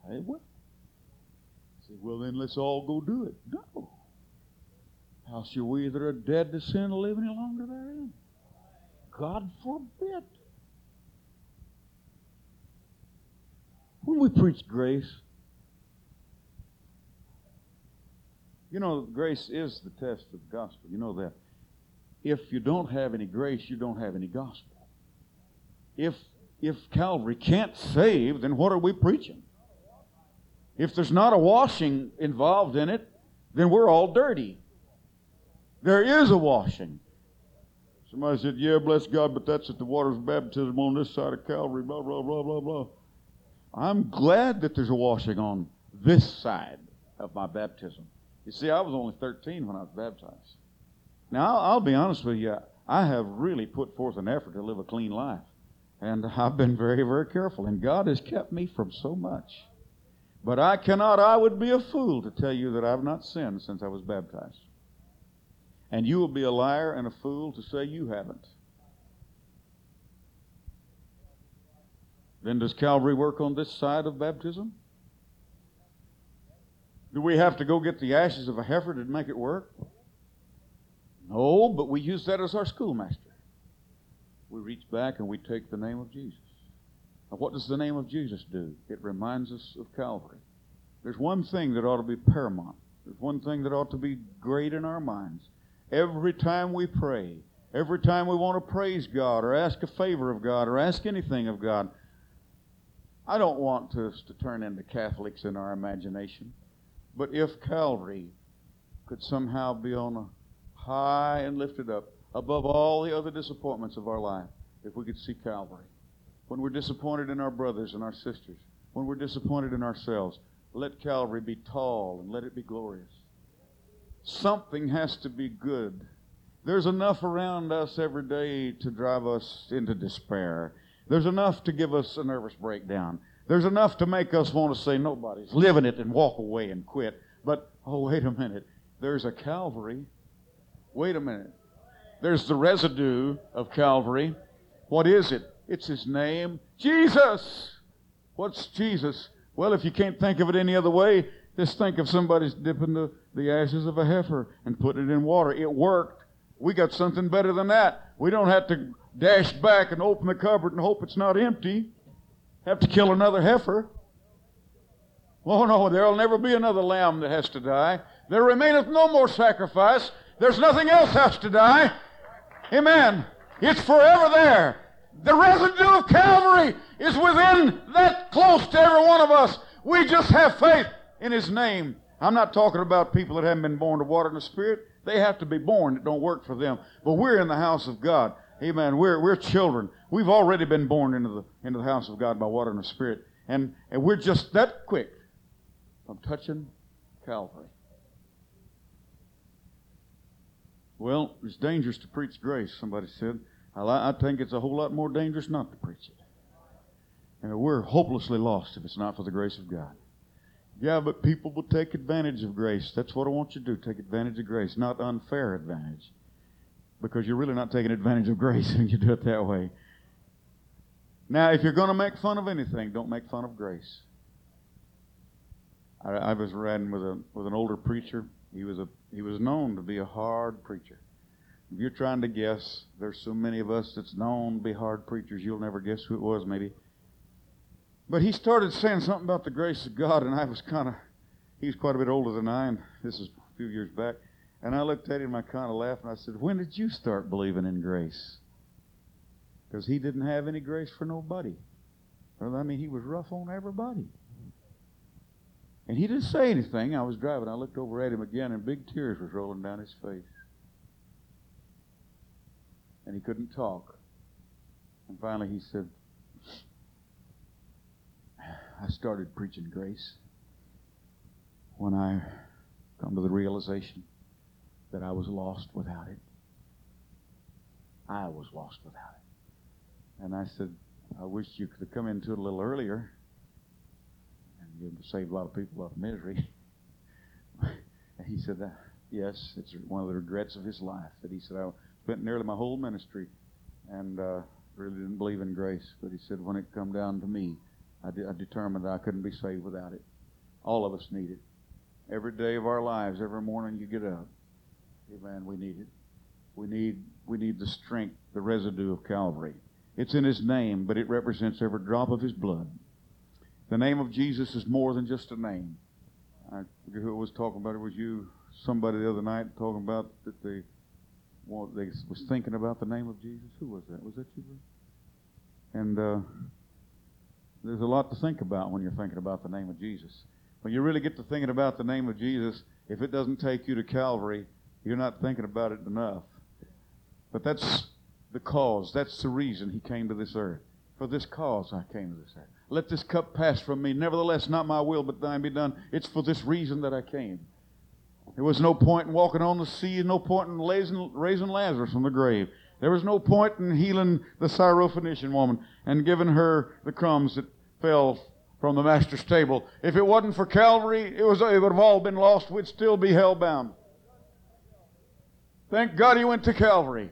It will. Say, well, then let's all go do it. No. How shall we that are dead to sin live any longer therein? God forbid. When we preach grace, You know, grace is the test of the gospel. You know that. If you don't have any grace, you don't have any gospel. If if Calvary can't save, then what are we preaching? If there's not a washing involved in it, then we're all dirty. There is a washing. Somebody said, Yeah, bless God, but that's at the waters of baptism on this side of Calvary, blah, blah, blah, blah, blah. I'm glad that there's a washing on this side of my baptism. You see, I was only 13 when I was baptized. Now, I'll, I'll be honest with you. I have really put forth an effort to live a clean life. And I've been very, very careful. And God has kept me from so much. But I cannot, I would be a fool to tell you that I've not sinned since I was baptized. And you will be a liar and a fool to say you haven't. Then does Calvary work on this side of baptism? Do we have to go get the ashes of a heifer to make it work? No, but we use that as our schoolmaster. We reach back and we take the name of Jesus. Now, what does the name of Jesus do? It reminds us of Calvary. There's one thing that ought to be paramount. There's one thing that ought to be great in our minds. Every time we pray, every time we want to praise God or ask a favor of God or ask anything of God, I don't want us to turn into Catholics in our imagination. But if Calvary could somehow be on a high and lifted up above all the other disappointments of our life, if we could see Calvary. When we're disappointed in our brothers and our sisters, when we're disappointed in ourselves, let Calvary be tall and let it be glorious. Something has to be good. There's enough around us every day to drive us into despair. There's enough to give us a nervous breakdown. There's enough to make us want to say nobody's living it and walk away and quit. But, oh, wait a minute. There's a Calvary. Wait a minute. There's the residue of Calvary. What is it? It's his name Jesus. What's Jesus? Well, if you can't think of it any other way, just think of somebody's dipping the, the ashes of a heifer and putting it in water. It worked. We got something better than that. We don't have to dash back and open the cupboard and hope it's not empty have to kill another heifer. Oh no, there'll never be another lamb that has to die. There remaineth no more sacrifice. There's nothing else has to die. Amen. It's forever there. The residue of Calvary is within that close to every one of us. We just have faith in His name. I'm not talking about people that haven't been born to water and the Spirit. They have to be born. It don't work for them. But we're in the house of God. Amen. We're, we're children. We've already been born into the, into the house of God by water and the Spirit. And, and we're just that quick from touching Calvary. Well, it's dangerous to preach grace, somebody said. I, think it's a whole lot more dangerous not to preach it. And we're hopelessly lost if it's not for the grace of God. Yeah, but people will take advantage of grace. That's what I want you to do. Take advantage of grace, not unfair advantage. Because you're really not taking advantage of grace when you do it that way. Now, if you're going to make fun of anything, don't make fun of grace. I, I was riding with a with an older preacher. He was a he was known to be a hard preacher. If you're trying to guess, there's so many of us that's known to be hard preachers, you'll never guess who it was, maybe. But he started saying something about the grace of God, and I was kind of, he was quite a bit older than I, and this is a few years back. And I looked at him, I kind of laughed, and I said, When did you start believing in grace? Because he didn't have any grace for nobody. I mean, he was rough on everybody. And he didn't say anything. I was driving. I looked over at him again, and big tears was rolling down his face and he couldn't talk. And finally he said, I started preaching grace when I come to the realization that I was lost without it. I was lost without it. And I said, I wish you could have come into it a little earlier you'd have saved a lot of people a lot of misery. he said, that, Yes, it's one of the regrets of his life that he said, I spent nearly my whole ministry and uh, really didn't believe in grace. But he said, when it come down to me, I, de- I determined that I couldn't be saved without it. All of us need it. Every day of our lives, every morning you get up, amen, we need it. We need, we need the strength, the residue of Calvary. It's in His name, but it represents every drop of His blood. The name of Jesus is more than just a name. I forget who was talking about it. Was you somebody the other night talking about that the well, they was thinking about the name of Jesus. Who was that? Was that you? And uh, there's a lot to think about when you're thinking about the name of Jesus. When you really get to thinking about the name of Jesus, if it doesn't take you to Calvary, you're not thinking about it enough. But that's the cause. That's the reason he came to this earth. For this cause I came to this earth. Let this cup pass from me. Nevertheless, not my will, but thine be done. It's for this reason that I came. There was no point in walking on the sea, no point in raising, Lazarus from the grave. There was no point in healing the Syrophoenician woman and giving her the crumbs that fell from the master's table. If it wasn't for Calvary, it, was, it would have all been lost. We'd still be hell bound. Thank God he went to Calvary.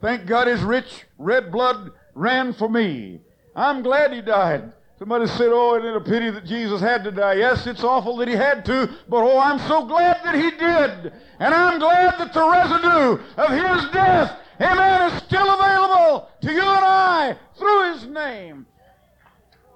Thank God his rich red blood ran for me. I'm glad he died. Somebody said, Oh, isn't it a pity that Jesus had to die? Yes, it's awful that he had to, but oh, I'm so glad that he did. And I'm glad that the residue of his death, amen, is still available to you and I through his name.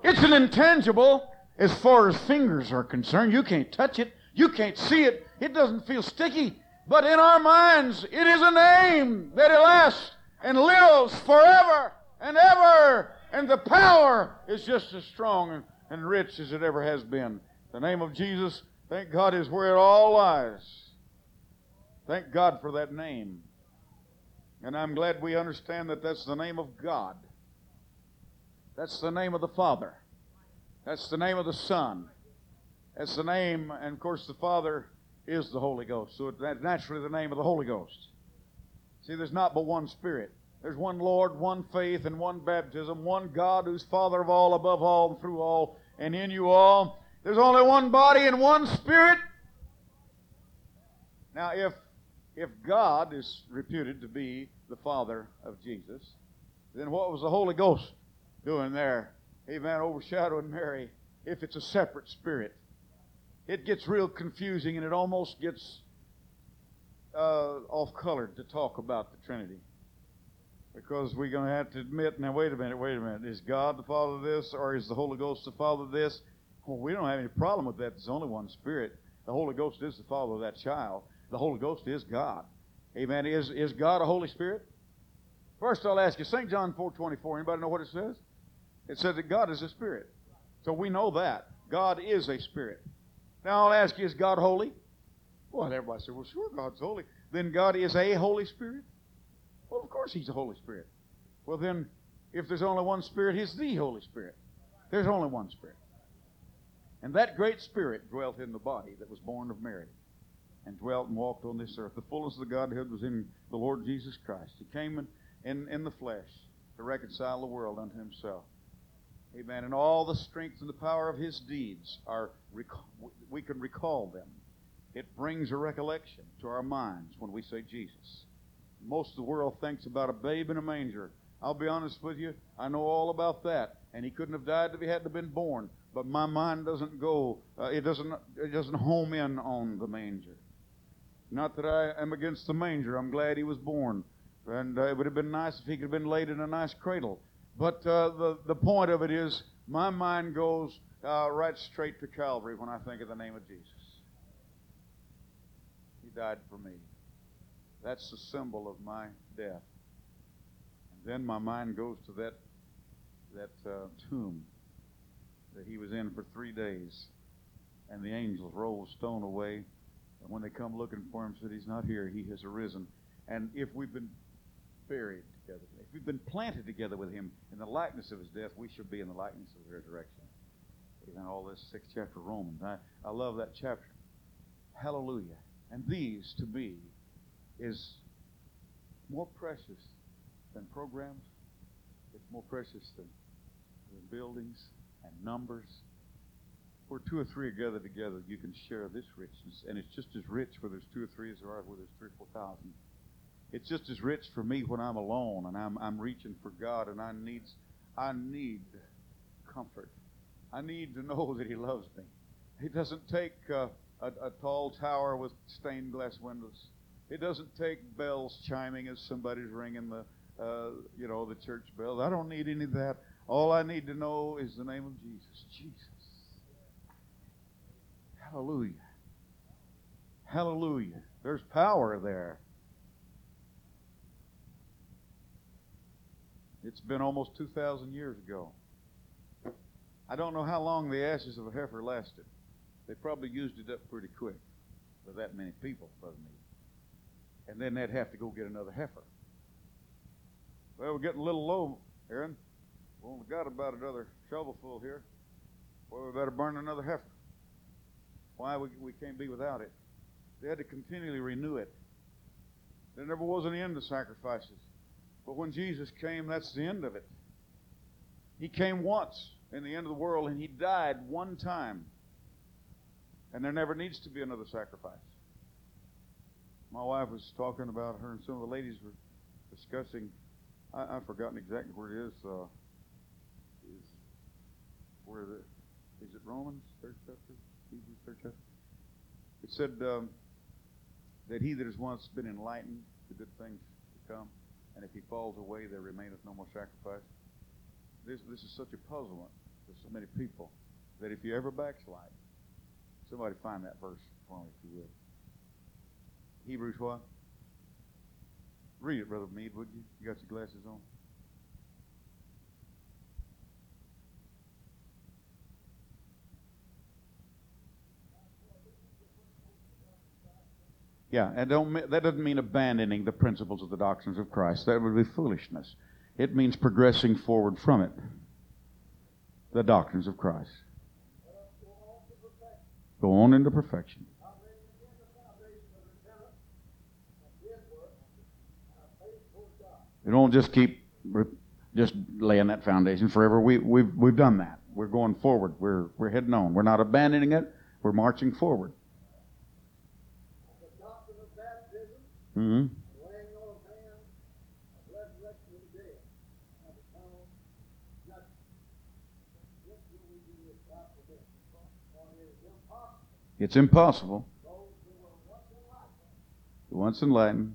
It's an intangible as far as fingers are concerned. You can't touch it, you can't see it, it doesn't feel sticky. But in our minds, it is a name that it lasts and lives forever and ever and the power is just as strong and rich as it ever has been. The name of Jesus, thank God, is where it all lies. Thank God for that name. And I'm glad we understand that that's the name of God. That's the name of the Father. That's the name of the Son. That's the name, and of course, the Father is the Holy Ghost. So that's naturally the name of the Holy Ghost. See, there's not but one Spirit. There's one Lord, one faith, and one baptism, one God who's Father of all, above all, and through all, and in you all. There's only one body and one Spirit. Now, if if God is reputed to be the Father of Jesus, then what was the Holy Ghost doing there? Amen. Overshadowing Mary. If it's a separate spirit, it gets real confusing and it almost gets uh, off colored to talk about the Trinity because we're going to have to admit now, wait a minute, wait a minute. Is God the Father of this or is the Holy Ghost the Father of this? Well, we don't have any problem with that. There's only one Spirit. The Holy Ghost is the Father of that child. The Holy Ghost is God. Amen. Is, is God a Holy Spirit? First, I'll ask you, St. John 4.24, anybody know what it says? It says that God is a spirit. So we know that. God is a spirit. Now I'll ask you, is God holy? Well, everybody said, well, sure, God's holy. Then God is a Holy Spirit? Of course He's the Holy Spirit. Well, then, if there's only one Spirit, He's the Holy Spirit. There's only one Spirit. And that great Spirit dwelt in the body that was born of Mary and dwelt and walked on this earth. The fullness of the Godhead was in the Lord Jesus Christ. He came in, in, in the flesh to reconcile the world unto Himself. Amen. And all the strength and the power of His deeds are, we can recall them. It brings a recollection to our minds when we say Jesus. Most of the world thinks about a babe in a manger. I'll be honest with you, I know all about that. And he couldn't have died if he hadn't been born. But my mind doesn't go, uh, it doesn't it doesn't home in on the manger. Not that I am against the manger. I'm glad he was born. And uh, it would have been nice if he could have been laid in a nice cradle. But uh, the, the point of it is, my mind goes uh, right straight to Calvary when I think of the name of Jesus. He died for me. That's the symbol of my death. And then my mind goes to that that uh, tomb that he was in for three days, and the angels rolled stone away. And when they come looking for him, said, "He's not here. He has arisen." And if we've been buried together, if we've been planted together with him in the likeness of his death, we shall be in the likeness of his resurrection. Even all this sixth chapter of Romans. I, I love that chapter. Hallelujah. And these, to me, is more precious than programs. It's more precious than, than buildings and numbers. Where two or three are gathered together, you can share this richness. And it's just as rich where there's two or three as there are where there's three or four thousand. It's just as rich for me when I'm alone and I'm, I'm reaching for God and I need, I need comfort. I need to know that He loves me. He doesn't take uh, a, a tall tower with stained glass windows. It doesn't take bells chiming as somebody's ringing the, uh, you know, the church bells. I don't need any of that. All I need to know is the name of Jesus. Jesus. Hallelujah. Hallelujah. There's power there. It's been almost 2,000 years ago. I don't know how long the ashes of a heifer lasted. They probably used it up pretty quick for that many people, Brother Mead. And then they'd have to go get another heifer. Well, we're getting a little low, Aaron. We only got about another shovelful here. Well, we better burn another heifer. Why we, we can't be without it? They had to continually renew it. There never was an end to sacrifices. But when Jesus came, that's the end of it. He came once in the end of the world, and he died one time. And there never needs to be another sacrifice. My wife was talking about her, and some of the ladies were discussing. I, have forgotten exactly where it is. Uh, is where the is it Romans third chapter, Hebrews third chapter? It said um, that he that has once been enlightened to good things to come, and if he falls away, there remaineth no more sacrifice. This this is such a puzzlement to so many people that if you ever backslide, Somebody find that verse for me, if you would. Hebrews what? Read it, Brother Mead, would you? You got your glasses on? Yeah, and don't, that doesn't mean abandoning the principles of the doctrines of Christ. That would be foolishness. It means progressing forward from it. The doctrines of Christ. Go on into perfection. You don't just keep just laying that foundation forever. We, we've, we've done that. We're going forward. We're, we're heading on. We're not abandoning it. We're marching forward. Mm-hmm. It's impossible. Once enlightened.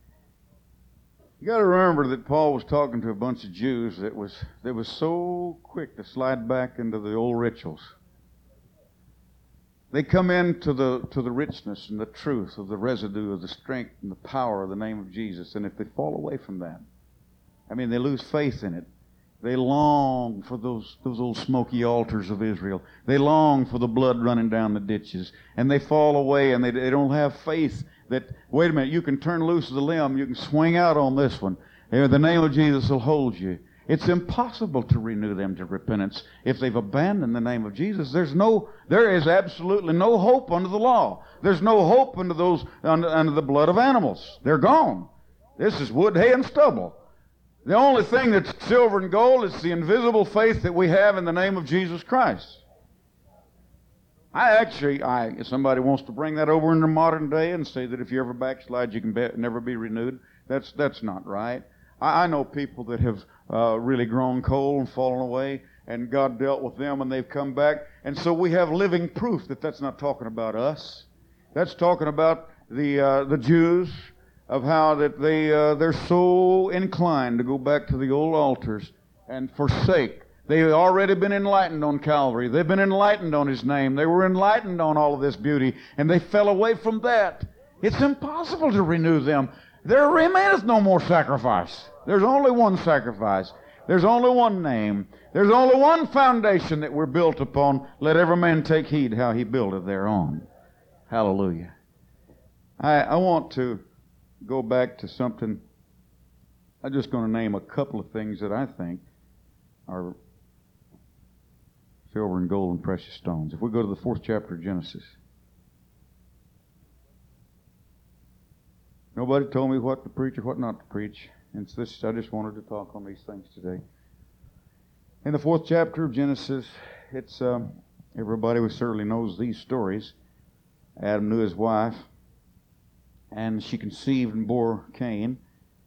You got to remember that Paul was talking to a bunch of Jews that was that was so quick to slide back into the old rituals. They come into the to the richness and the truth of the residue of the strength and the power of the name of Jesus, and if they fall away from that, I mean, they lose faith in it. They long for those, those old smoky altars of Israel. They long for the blood running down the ditches. And they fall away and they, they don't have faith that, wait a minute, you can turn loose the limb, you can swing out on this one. The name of Jesus will hold you. It's impossible to renew them to repentance if they've abandoned the name of Jesus. There's no, there is absolutely no hope under the law. There's no hope under those, under, under the blood of animals. They're gone. This is wood, hay, and stubble. The only thing that's silver and gold is the invisible faith that we have in the name of Jesus Christ. I actually, I, if somebody wants to bring that over into modern day and say that if you ever backslide, you can be, never be renewed, that's, that's not right. I, I know people that have uh, really grown cold and fallen away, and God dealt with them and they've come back. And so we have living proof that that's not talking about us. That's talking about the, uh, the Jews of how that they uh, they're so inclined to go back to the old altars and forsake. They've already been enlightened on Calvary. They've been enlightened on His name. They were enlightened on all of this beauty, and they fell away from that. It's impossible to renew them. There remaineth no more sacrifice. There's only one sacrifice. There's only one name. There's only one foundation that we're built upon. Let every man take heed how he buildeth thereon. Hallelujah. I, I want to go back to something. I'm just going to name a couple of things that I think are silver and gold and precious stones. If we go to the fourth chapter of Genesis. Nobody told me what to preach or what not to preach. And so this, I just wanted to talk on these things today. In the fourth chapter of Genesis, it's um, everybody certainly knows these stories. Adam knew his wife. And she conceived and bore Cain,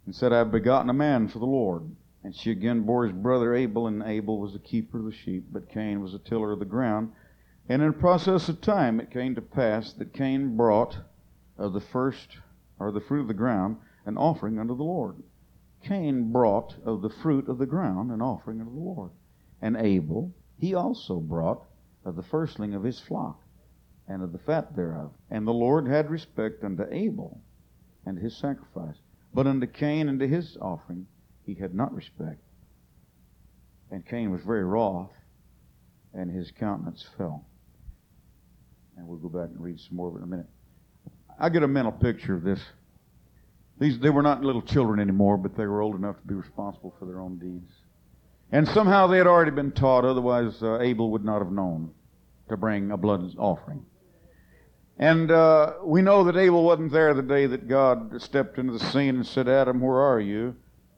and said, I have begotten a man for the Lord. And she again bore his brother Abel, and Abel was the keeper of the sheep, but Cain was a tiller of the ground. And in process of time it came to pass that Cain brought of the first, or the fruit of the ground, an offering unto the Lord. Cain brought of the fruit of the ground an offering unto the Lord. And Abel, he also brought of the firstling of his flock and of the fat thereof. And the Lord had respect unto Abel and his sacrifice. But unto Cain and to his offering he had not respect. And Cain was very wroth, and his countenance fell. And we'll go back and read some more of it in a minute. I get a mental picture of this. These they were not little children anymore, but they were old enough to be responsible for their own deeds. And somehow they had already been taught, otherwise uh, Abel would not have known to bring a blood offering. And uh, we know that Abel wasn't there the day that God stepped into the scene and said, Adam, where are you?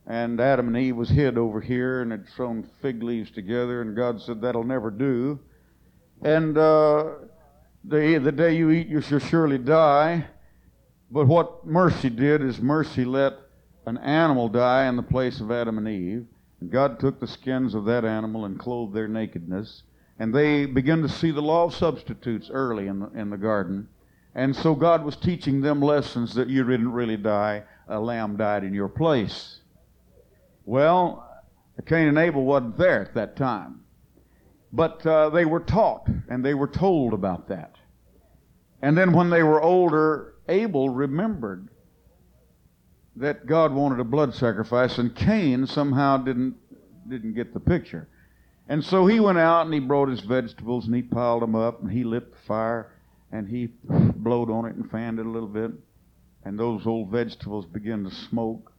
And Adam and Eve was hid over here and had thrown fig leaves together, and God said, That'll never do. And uh, the, the day you eat, you shall surely die. But what mercy did is mercy let an animal die in the place of Adam and Eve. And God took the skins of that animal and clothed their nakedness and they began to see the law of substitutes early in the, in the garden. And so God was teaching them lessons that you didn't really die. A lamb died in your place. Well, Cain and Abel wasn't there at that time. But uh, they were taught and they were told about that. And then when they were older, Abel remembered that God wanted a blood sacrifice, and Cain somehow didn't didn't get the picture. And so he went out and he brought his vegetables and he piled them up and he lit the fire and he blowed on it and fanned it a little bit. And those old vegetables began to smoke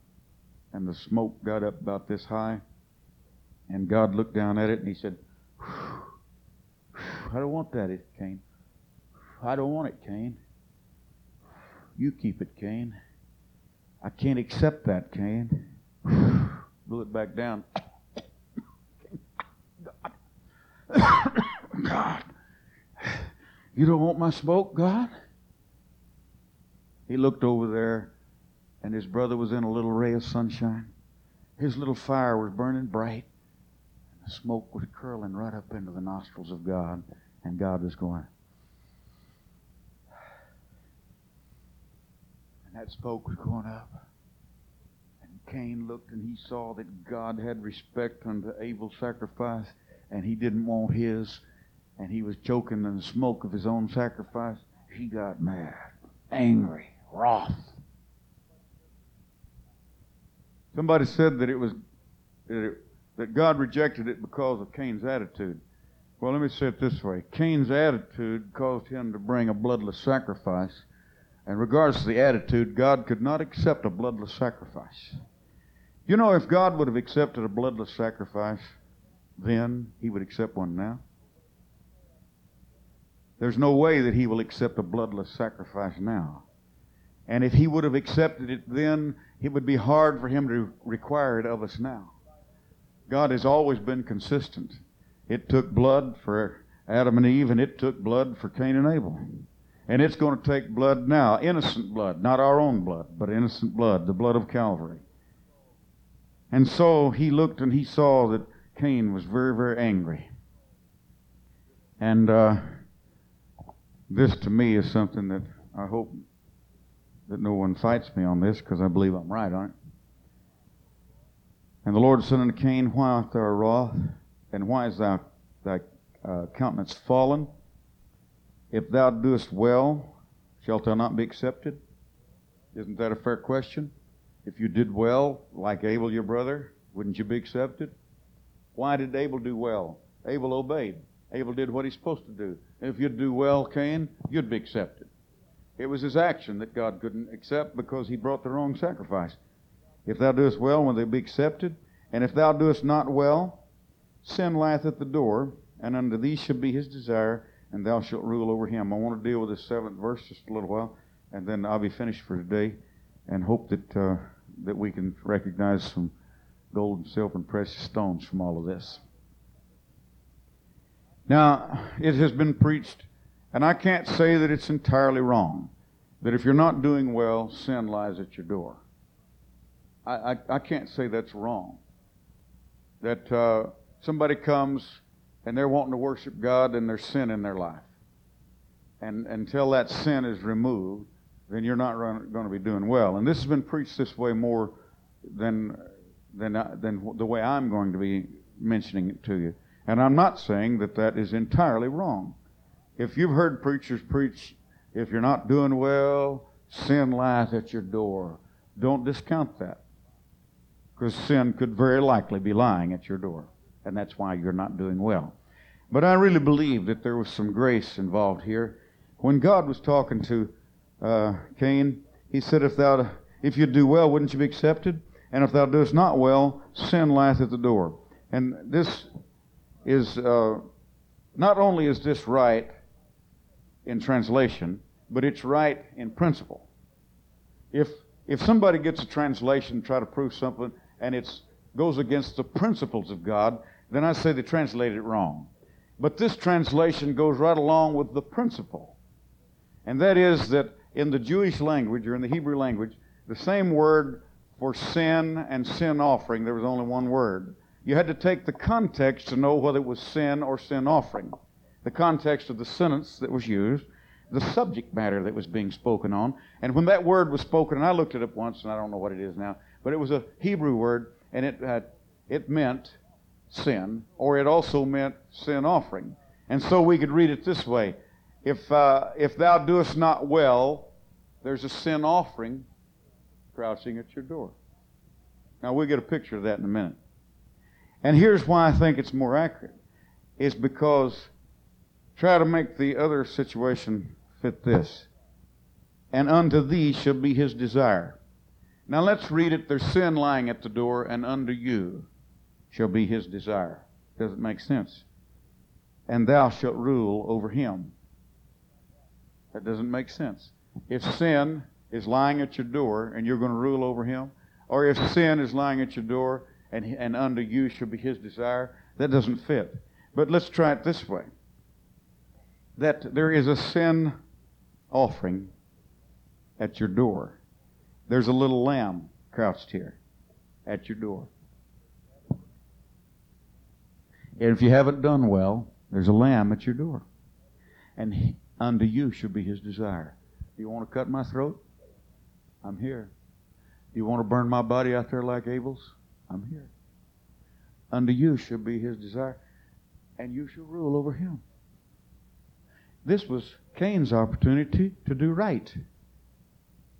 and the smoke got up about this high. And God looked down at it and he said, I don't want that, Cain. I don't want it, Cain. You keep it, Cain. I can't accept that, Cain. Blew it back down. God, God. you don't want my smoke, God? He looked over there, and his brother was in a little ray of sunshine. His little fire was burning bright. and The smoke was curling right up into the nostrils of God, and God was going. And that smoke was going up. And Cain looked and he saw that God had respect unto Abel's sacrifice, and he didn't want his, and he was choking in the smoke of his own sacrifice. He got mad, angry, wroth. Somebody said that it was that, it, that God rejected it because of Cain's attitude. Well, let me say it this way Cain's attitude caused him to bring a bloodless sacrifice. And regardless of the attitude, God could not accept a bloodless sacrifice. You know, if God would have accepted a bloodless sacrifice then, He would accept one now. There's no way that He will accept a bloodless sacrifice now. And if He would have accepted it then, it would be hard for Him to require it of us now. God has always been consistent. It took blood for Adam and Eve, and it took blood for Cain and Abel. And it's going to take blood now, innocent blood, not our own blood, but innocent blood, the blood of Calvary. And so he looked and he saw that Cain was very, very angry. And uh, this to me is something that I hope that no one fights me on this because I believe I'm right on it. And the Lord said unto Cain, Why art thou wroth? And why is thou, thy uh, countenance fallen? If thou doest well, shalt thou not be accepted? Isn't that a fair question? If you did well, like Abel your brother, wouldn't you be accepted? Why did Abel do well? Abel obeyed. Abel did what he's supposed to do. If you'd do well, Cain, you'd be accepted. It was his action that God couldn't accept because he brought the wrong sacrifice. If thou doest well, will they be accepted? And if thou doest not well, sin lieth at the door, and unto thee shall be his desire, and thou shalt rule over him. I want to deal with this seventh verse just a little while, and then I'll be finished for today, and hope that uh, that we can recognize some gold and silver and precious stones from all of this. Now, it has been preached, and I can't say that it's entirely wrong, that if you're not doing well, sin lies at your door. I, I, I can't say that's wrong. That uh, somebody comes and they're wanting to worship God and there's sin in their life. And until that sin is removed, then you're not run, going to be doing well. And this has been preached this way more than, than, uh, than the way I'm going to be mentioning it to you. And I'm not saying that that is entirely wrong. If you've heard preachers preach, if you're not doing well, sin lies at your door, don't discount that. Because sin could very likely be lying at your door. And that's why you're not doing well. But I really believe that there was some grace involved here. When God was talking to uh, Cain, he said, if, thou, if you do well, wouldn't you be accepted? And if thou doest not well, sin lieth at the door. And this is uh, not only is this right in translation, but it's right in principle. If if somebody gets a translation, try to prove something, and it goes against the principles of God, then I say they translated it wrong. But this translation goes right along with the principle. And that is that in the Jewish language or in the Hebrew language, the same word for sin and sin offering, there was only one word. You had to take the context to know whether it was sin or sin offering. The context of the sentence that was used, the subject matter that was being spoken on. And when that word was spoken, and I looked it up once, and I don't know what it is now, but it was a Hebrew word, and it, uh, it meant sin, or it also meant sin offering. And so we could read it this way If, uh, if thou doest not well, there's a sin offering crouching at your door. Now we'll get a picture of that in a minute. And here's why I think it's more accurate. Is because try to make the other situation fit this. And unto thee shall be his desire. Now let's read it. There's sin lying at the door, and unto you shall be his desire. Does it make sense? And thou shalt rule over him. That doesn't make sense. If sin is lying at your door and you're going to rule over him, or if sin is lying at your door and, and unto you shall be his desire. That doesn't fit. But let's try it this way that there is a sin offering at your door. There's a little lamb crouched here at your door. And if you haven't done well, there's a lamb at your door. And he, unto you shall be his desire. Do you want to cut my throat? I'm here. Do you want to burn my body out there like Abel's? I'm here. Unto you shall be his desire, and you shall rule over him. This was Cain's opportunity to do right,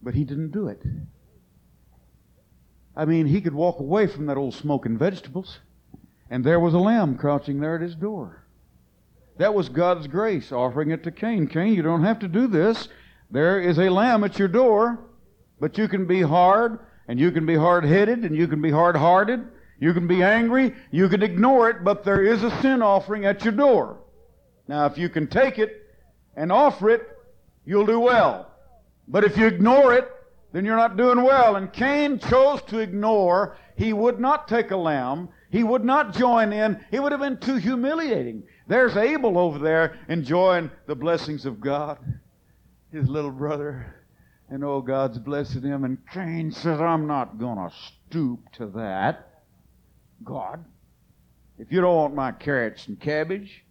but he didn't do it. I mean, he could walk away from that old smoking vegetables, and there was a lamb crouching there at his door. That was God's grace offering it to Cain. Cain, you don't have to do this. There is a lamb at your door, but you can be hard, and you can be hard headed, and you can be hard hearted. You can be angry, you can ignore it, but there is a sin offering at your door. Now, if you can take it and offer it, you'll do well. But if you ignore it, then you're not doing well. And Cain chose to ignore. He would not take a lamb. He would not join in. It would have been too humiliating. There's Abel over there enjoying the blessings of God, his little brother. And oh, God's blessing him. And Cain says, I'm not going to stoop to that. God, if you don't want my carrots and cabbage,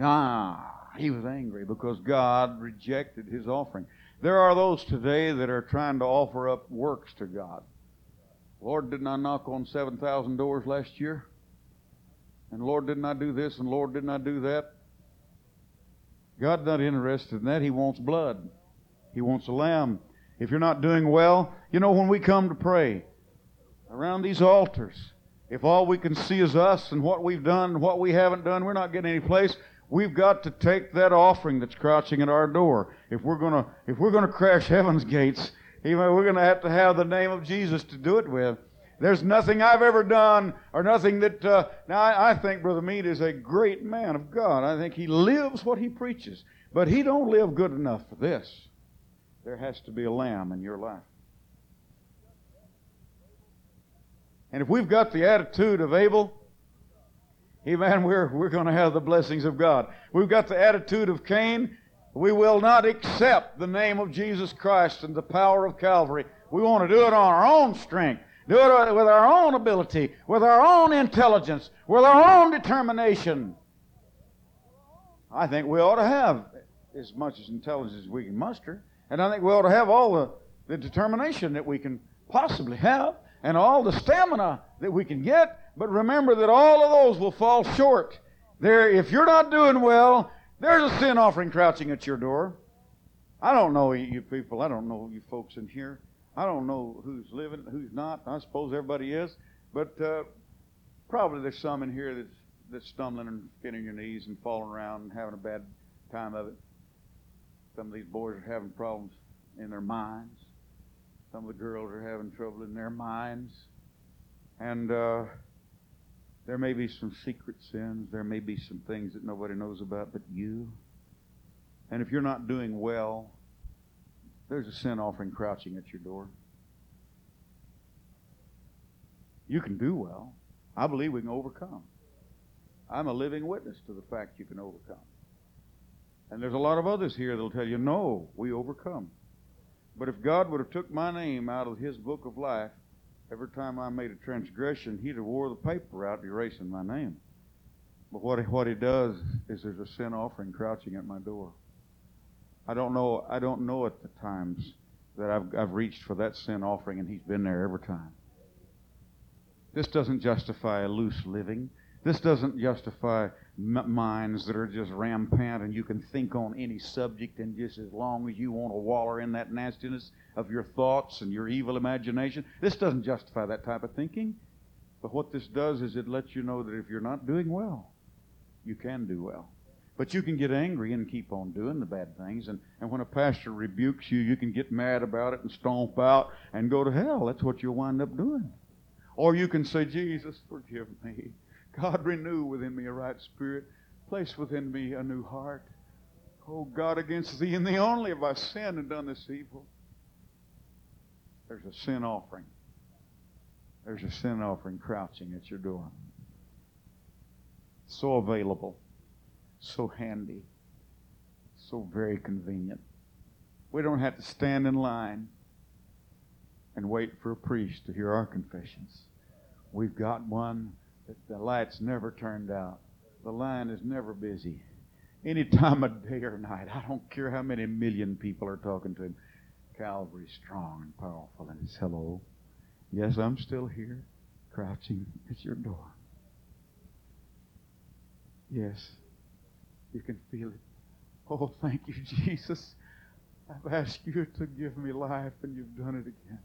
ah, he was angry because God rejected his offering. There are those today that are trying to offer up works to God. Lord, didn't I knock on 7,000 doors last year? And Lord, didn't I do this? And Lord, didn't I do that? God's not interested in that. He wants blood. He wants a lamb. If you're not doing well, you know, when we come to pray around these altars, if all we can see is us and what we've done and what we haven't done, we're not getting any place. We've got to take that offering that's crouching at our door. If we're gonna if we're gonna crash heaven's gates, even we're gonna have to have the name of Jesus to do it with. There's nothing I've ever done or nothing that. Uh, now, I, I think Brother Mead is a great man of God. I think he lives what he preaches. But he don't live good enough for this. There has to be a lamb in your life. And if we've got the attitude of Abel, amen, we're, we're going to have the blessings of God. We've got the attitude of Cain, we will not accept the name of Jesus Christ and the power of Calvary. We want to do it on our own strength, do it with our own ability, with our own intelligence, with our own determination. I think we ought to have as much as intelligence as we can muster. And I think we ought to have all the, the determination that we can possibly have and all the stamina that we can get. But remember that all of those will fall short. There, if you're not doing well, there's a sin offering crouching at your door. I don't know you people. I don't know you folks in here. I don't know who's living, who's not. I suppose everybody is, but uh, probably there's some in here that's that's stumbling and getting your knees and falling around and having a bad time of it. Some of these boys are having problems in their minds. Some of the girls are having trouble in their minds. And uh, there may be some secret sins. There may be some things that nobody knows about but you. And if you're not doing well, there's a sin offering crouching at your door. You can do well. I believe we can overcome. I'm a living witness to the fact you can overcome. And there's a lot of others here that'll tell you, no, we overcome. But if God would have took my name out of his book of life, every time I made a transgression, he'd have wore the paper out erasing my name. But what he, what he does is there's a sin offering crouching at my door. I don't know I don't know at the times that I've, I've reached for that sin offering and he's been there every time. This doesn't justify a loose living. This doesn't justify minds that are just rampant and you can think on any subject and just as long as you want to waller in that nastiness of your thoughts and your evil imagination. This doesn't justify that type of thinking. But what this does is it lets you know that if you're not doing well, you can do well. But you can get angry and keep on doing the bad things. And, and when a pastor rebukes you, you can get mad about it and stomp out and go to hell. That's what you'll wind up doing. Or you can say, Jesus, forgive me. God, renew within me a right spirit. Place within me a new heart. Oh God, against thee and thee only have I sinned and done this evil. There's a sin offering. There's a sin offering crouching at your door. So available, so handy, so very convenient. We don't have to stand in line and wait for a priest to hear our confessions. We've got one the light's never turned out. The line is never busy. Any time of day or night. I don't care how many million people are talking to him. Calvary strong and powerful. And it's hello. Yes, I'm still here, crouching at your door. Yes, you can feel it. Oh, thank you, Jesus. I've asked you to give me life, and you've done it again.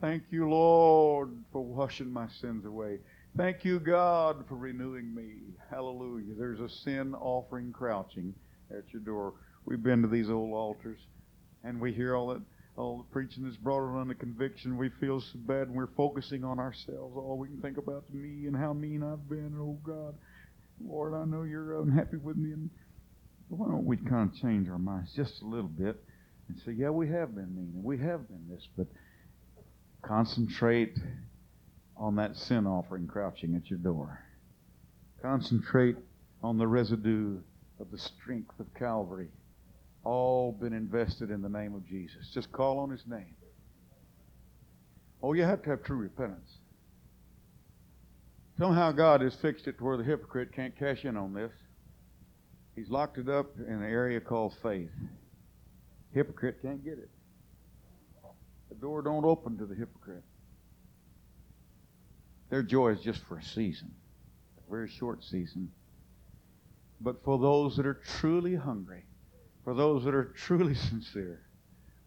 Thank you, Lord, for washing my sins away. Thank you, God, for renewing me. Hallelujah. There's a sin offering crouching at your door. We've been to these old altars, and we hear all that all the preaching that's brought around the conviction. We feel so bad, and we're focusing on ourselves. All we can think about is me and how mean I've been. Oh God, Lord, I know you're unhappy with me, and why don't we kind of change our minds just a little bit and say, yeah, we have been mean, and we have been this, but concentrate on that sin offering crouching at your door. Concentrate on the residue of the strength of Calvary all been invested in the name of Jesus. Just call on his name. Oh, you have to have true repentance. Somehow God has fixed it to where the hypocrite can't cash in on this. He's locked it up in an area called faith. Hypocrite can't get it. The door don't open to the hypocrite. Their joy is just for a season, a very short season. But for those that are truly hungry, for those that are truly sincere,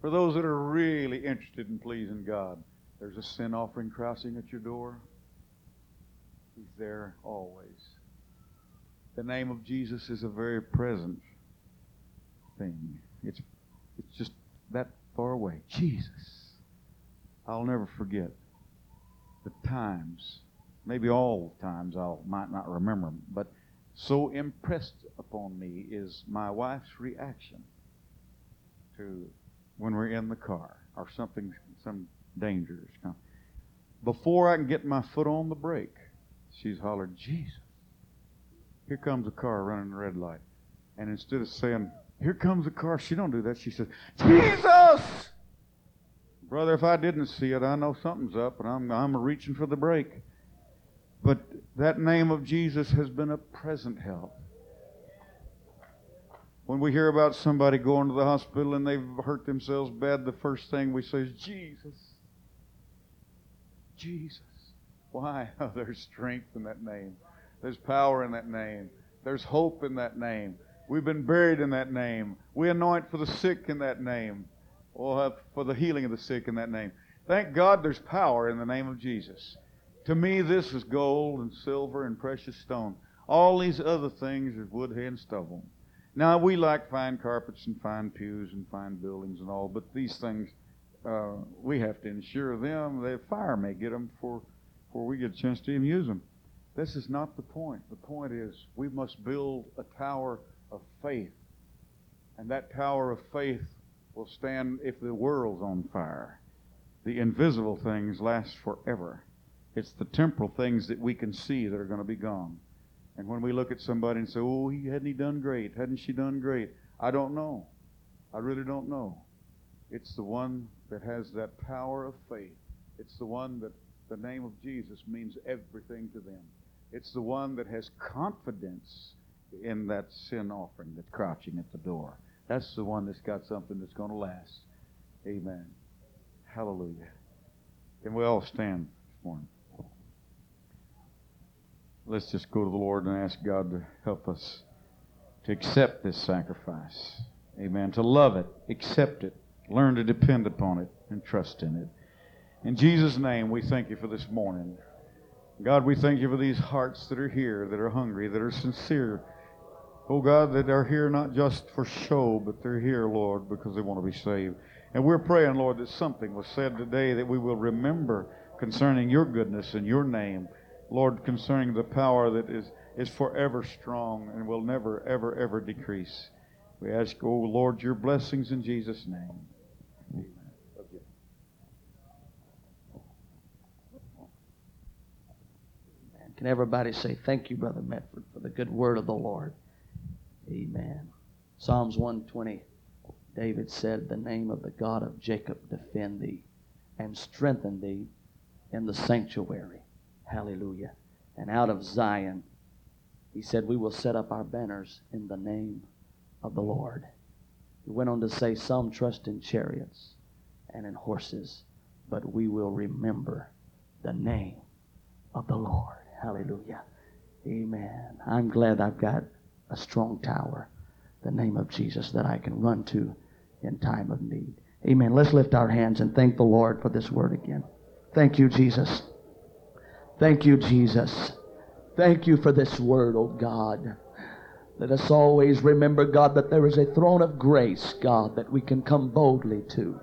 for those that are really interested in pleasing God, there's a sin offering crossing at your door. He's there always. The name of Jesus is a very present thing. It's, it's just that far away. Jesus. I'll never forget the times, maybe all times I might not remember but so impressed upon me is my wife's reaction to when we're in the car or something, some danger is coming. Before I can get my foot on the brake, she's hollered, Jesus. Here comes a car running the red light. And instead of saying, Here comes a car, she don't do that. She says, Jesus! Brother, if I didn't see it, I know something's up, and I'm, I'm reaching for the brake. But that name of Jesus has been a present help. When we hear about somebody going to the hospital and they've hurt themselves bad, the first thing we say is, Jesus. Jesus. Why? Oh, there's strength in that name. There's power in that name. There's hope in that name. We've been buried in that name. We anoint for the sick in that name. We'll for the healing of the sick in that name. Thank God there's power in the name of Jesus. To me, this is gold and silver and precious stone. All these other things are wood, hay, and stubble. Now, we like fine carpets and fine pews and fine buildings and all, but these things, uh, we have to insure them. The fire may get them before, before we get a chance to even use them. This is not the point. The point is we must build a tower of faith. And that tower of faith will stand if the world's on fire. The invisible things last forever. It's the temporal things that we can see that are going to be gone. And when we look at somebody and say, oh, he hadn't he done great? Hadn't she done great? I don't know. I really don't know. It's the one that has that power of faith. It's the one that the name of Jesus means everything to them. It's the one that has confidence in that sin offering that's crouching at the door. That's the one that's got something that's going to last. Amen. Hallelujah. Can we all stand this morning? Let's just go to the Lord and ask God to help us to accept this sacrifice. Amen. To love it, accept it, learn to depend upon it, and trust in it. In Jesus' name, we thank you for this morning. God, we thank you for these hearts that are here, that are hungry, that are sincere. Oh God, that are here not just for show, but they're here, Lord, because they want to be saved. And we're praying, Lord, that something was said today that we will remember concerning your goodness and your name. Lord, concerning the power that is, is forever strong and will never, ever, ever decrease. We ask, oh Lord, your blessings in Jesus' name. Amen. Can everybody say thank you, Brother Mefford, for the good word of the Lord? Amen. Psalms 120, David said, The name of the God of Jacob defend thee and strengthen thee in the sanctuary. Hallelujah. And out of Zion, he said, We will set up our banners in the name of the Lord. He went on to say, Some trust in chariots and in horses, but we will remember the name of the Lord. Hallelujah. Amen. I'm glad I've got a strong tower, the name of Jesus, that I can run to in time of need. Amen. Let's lift our hands and thank the Lord for this word again. Thank you, Jesus. Thank you, Jesus. Thank you for this word, oh God. Let us always remember, God, that there is a throne of grace, God, that we can come boldly to.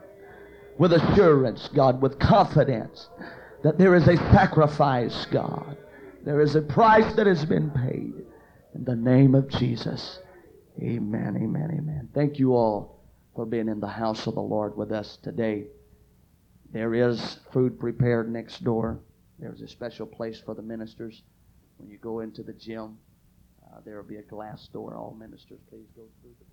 With assurance, God, with confidence, that there is a sacrifice, God. There is a price that has been paid. In the name of Jesus. Amen, amen, amen. Thank you all for being in the house of the Lord with us today. There is food prepared next door. There's a special place for the ministers. When you go into the gym, uh, there will be a glass door. All ministers, please go through the.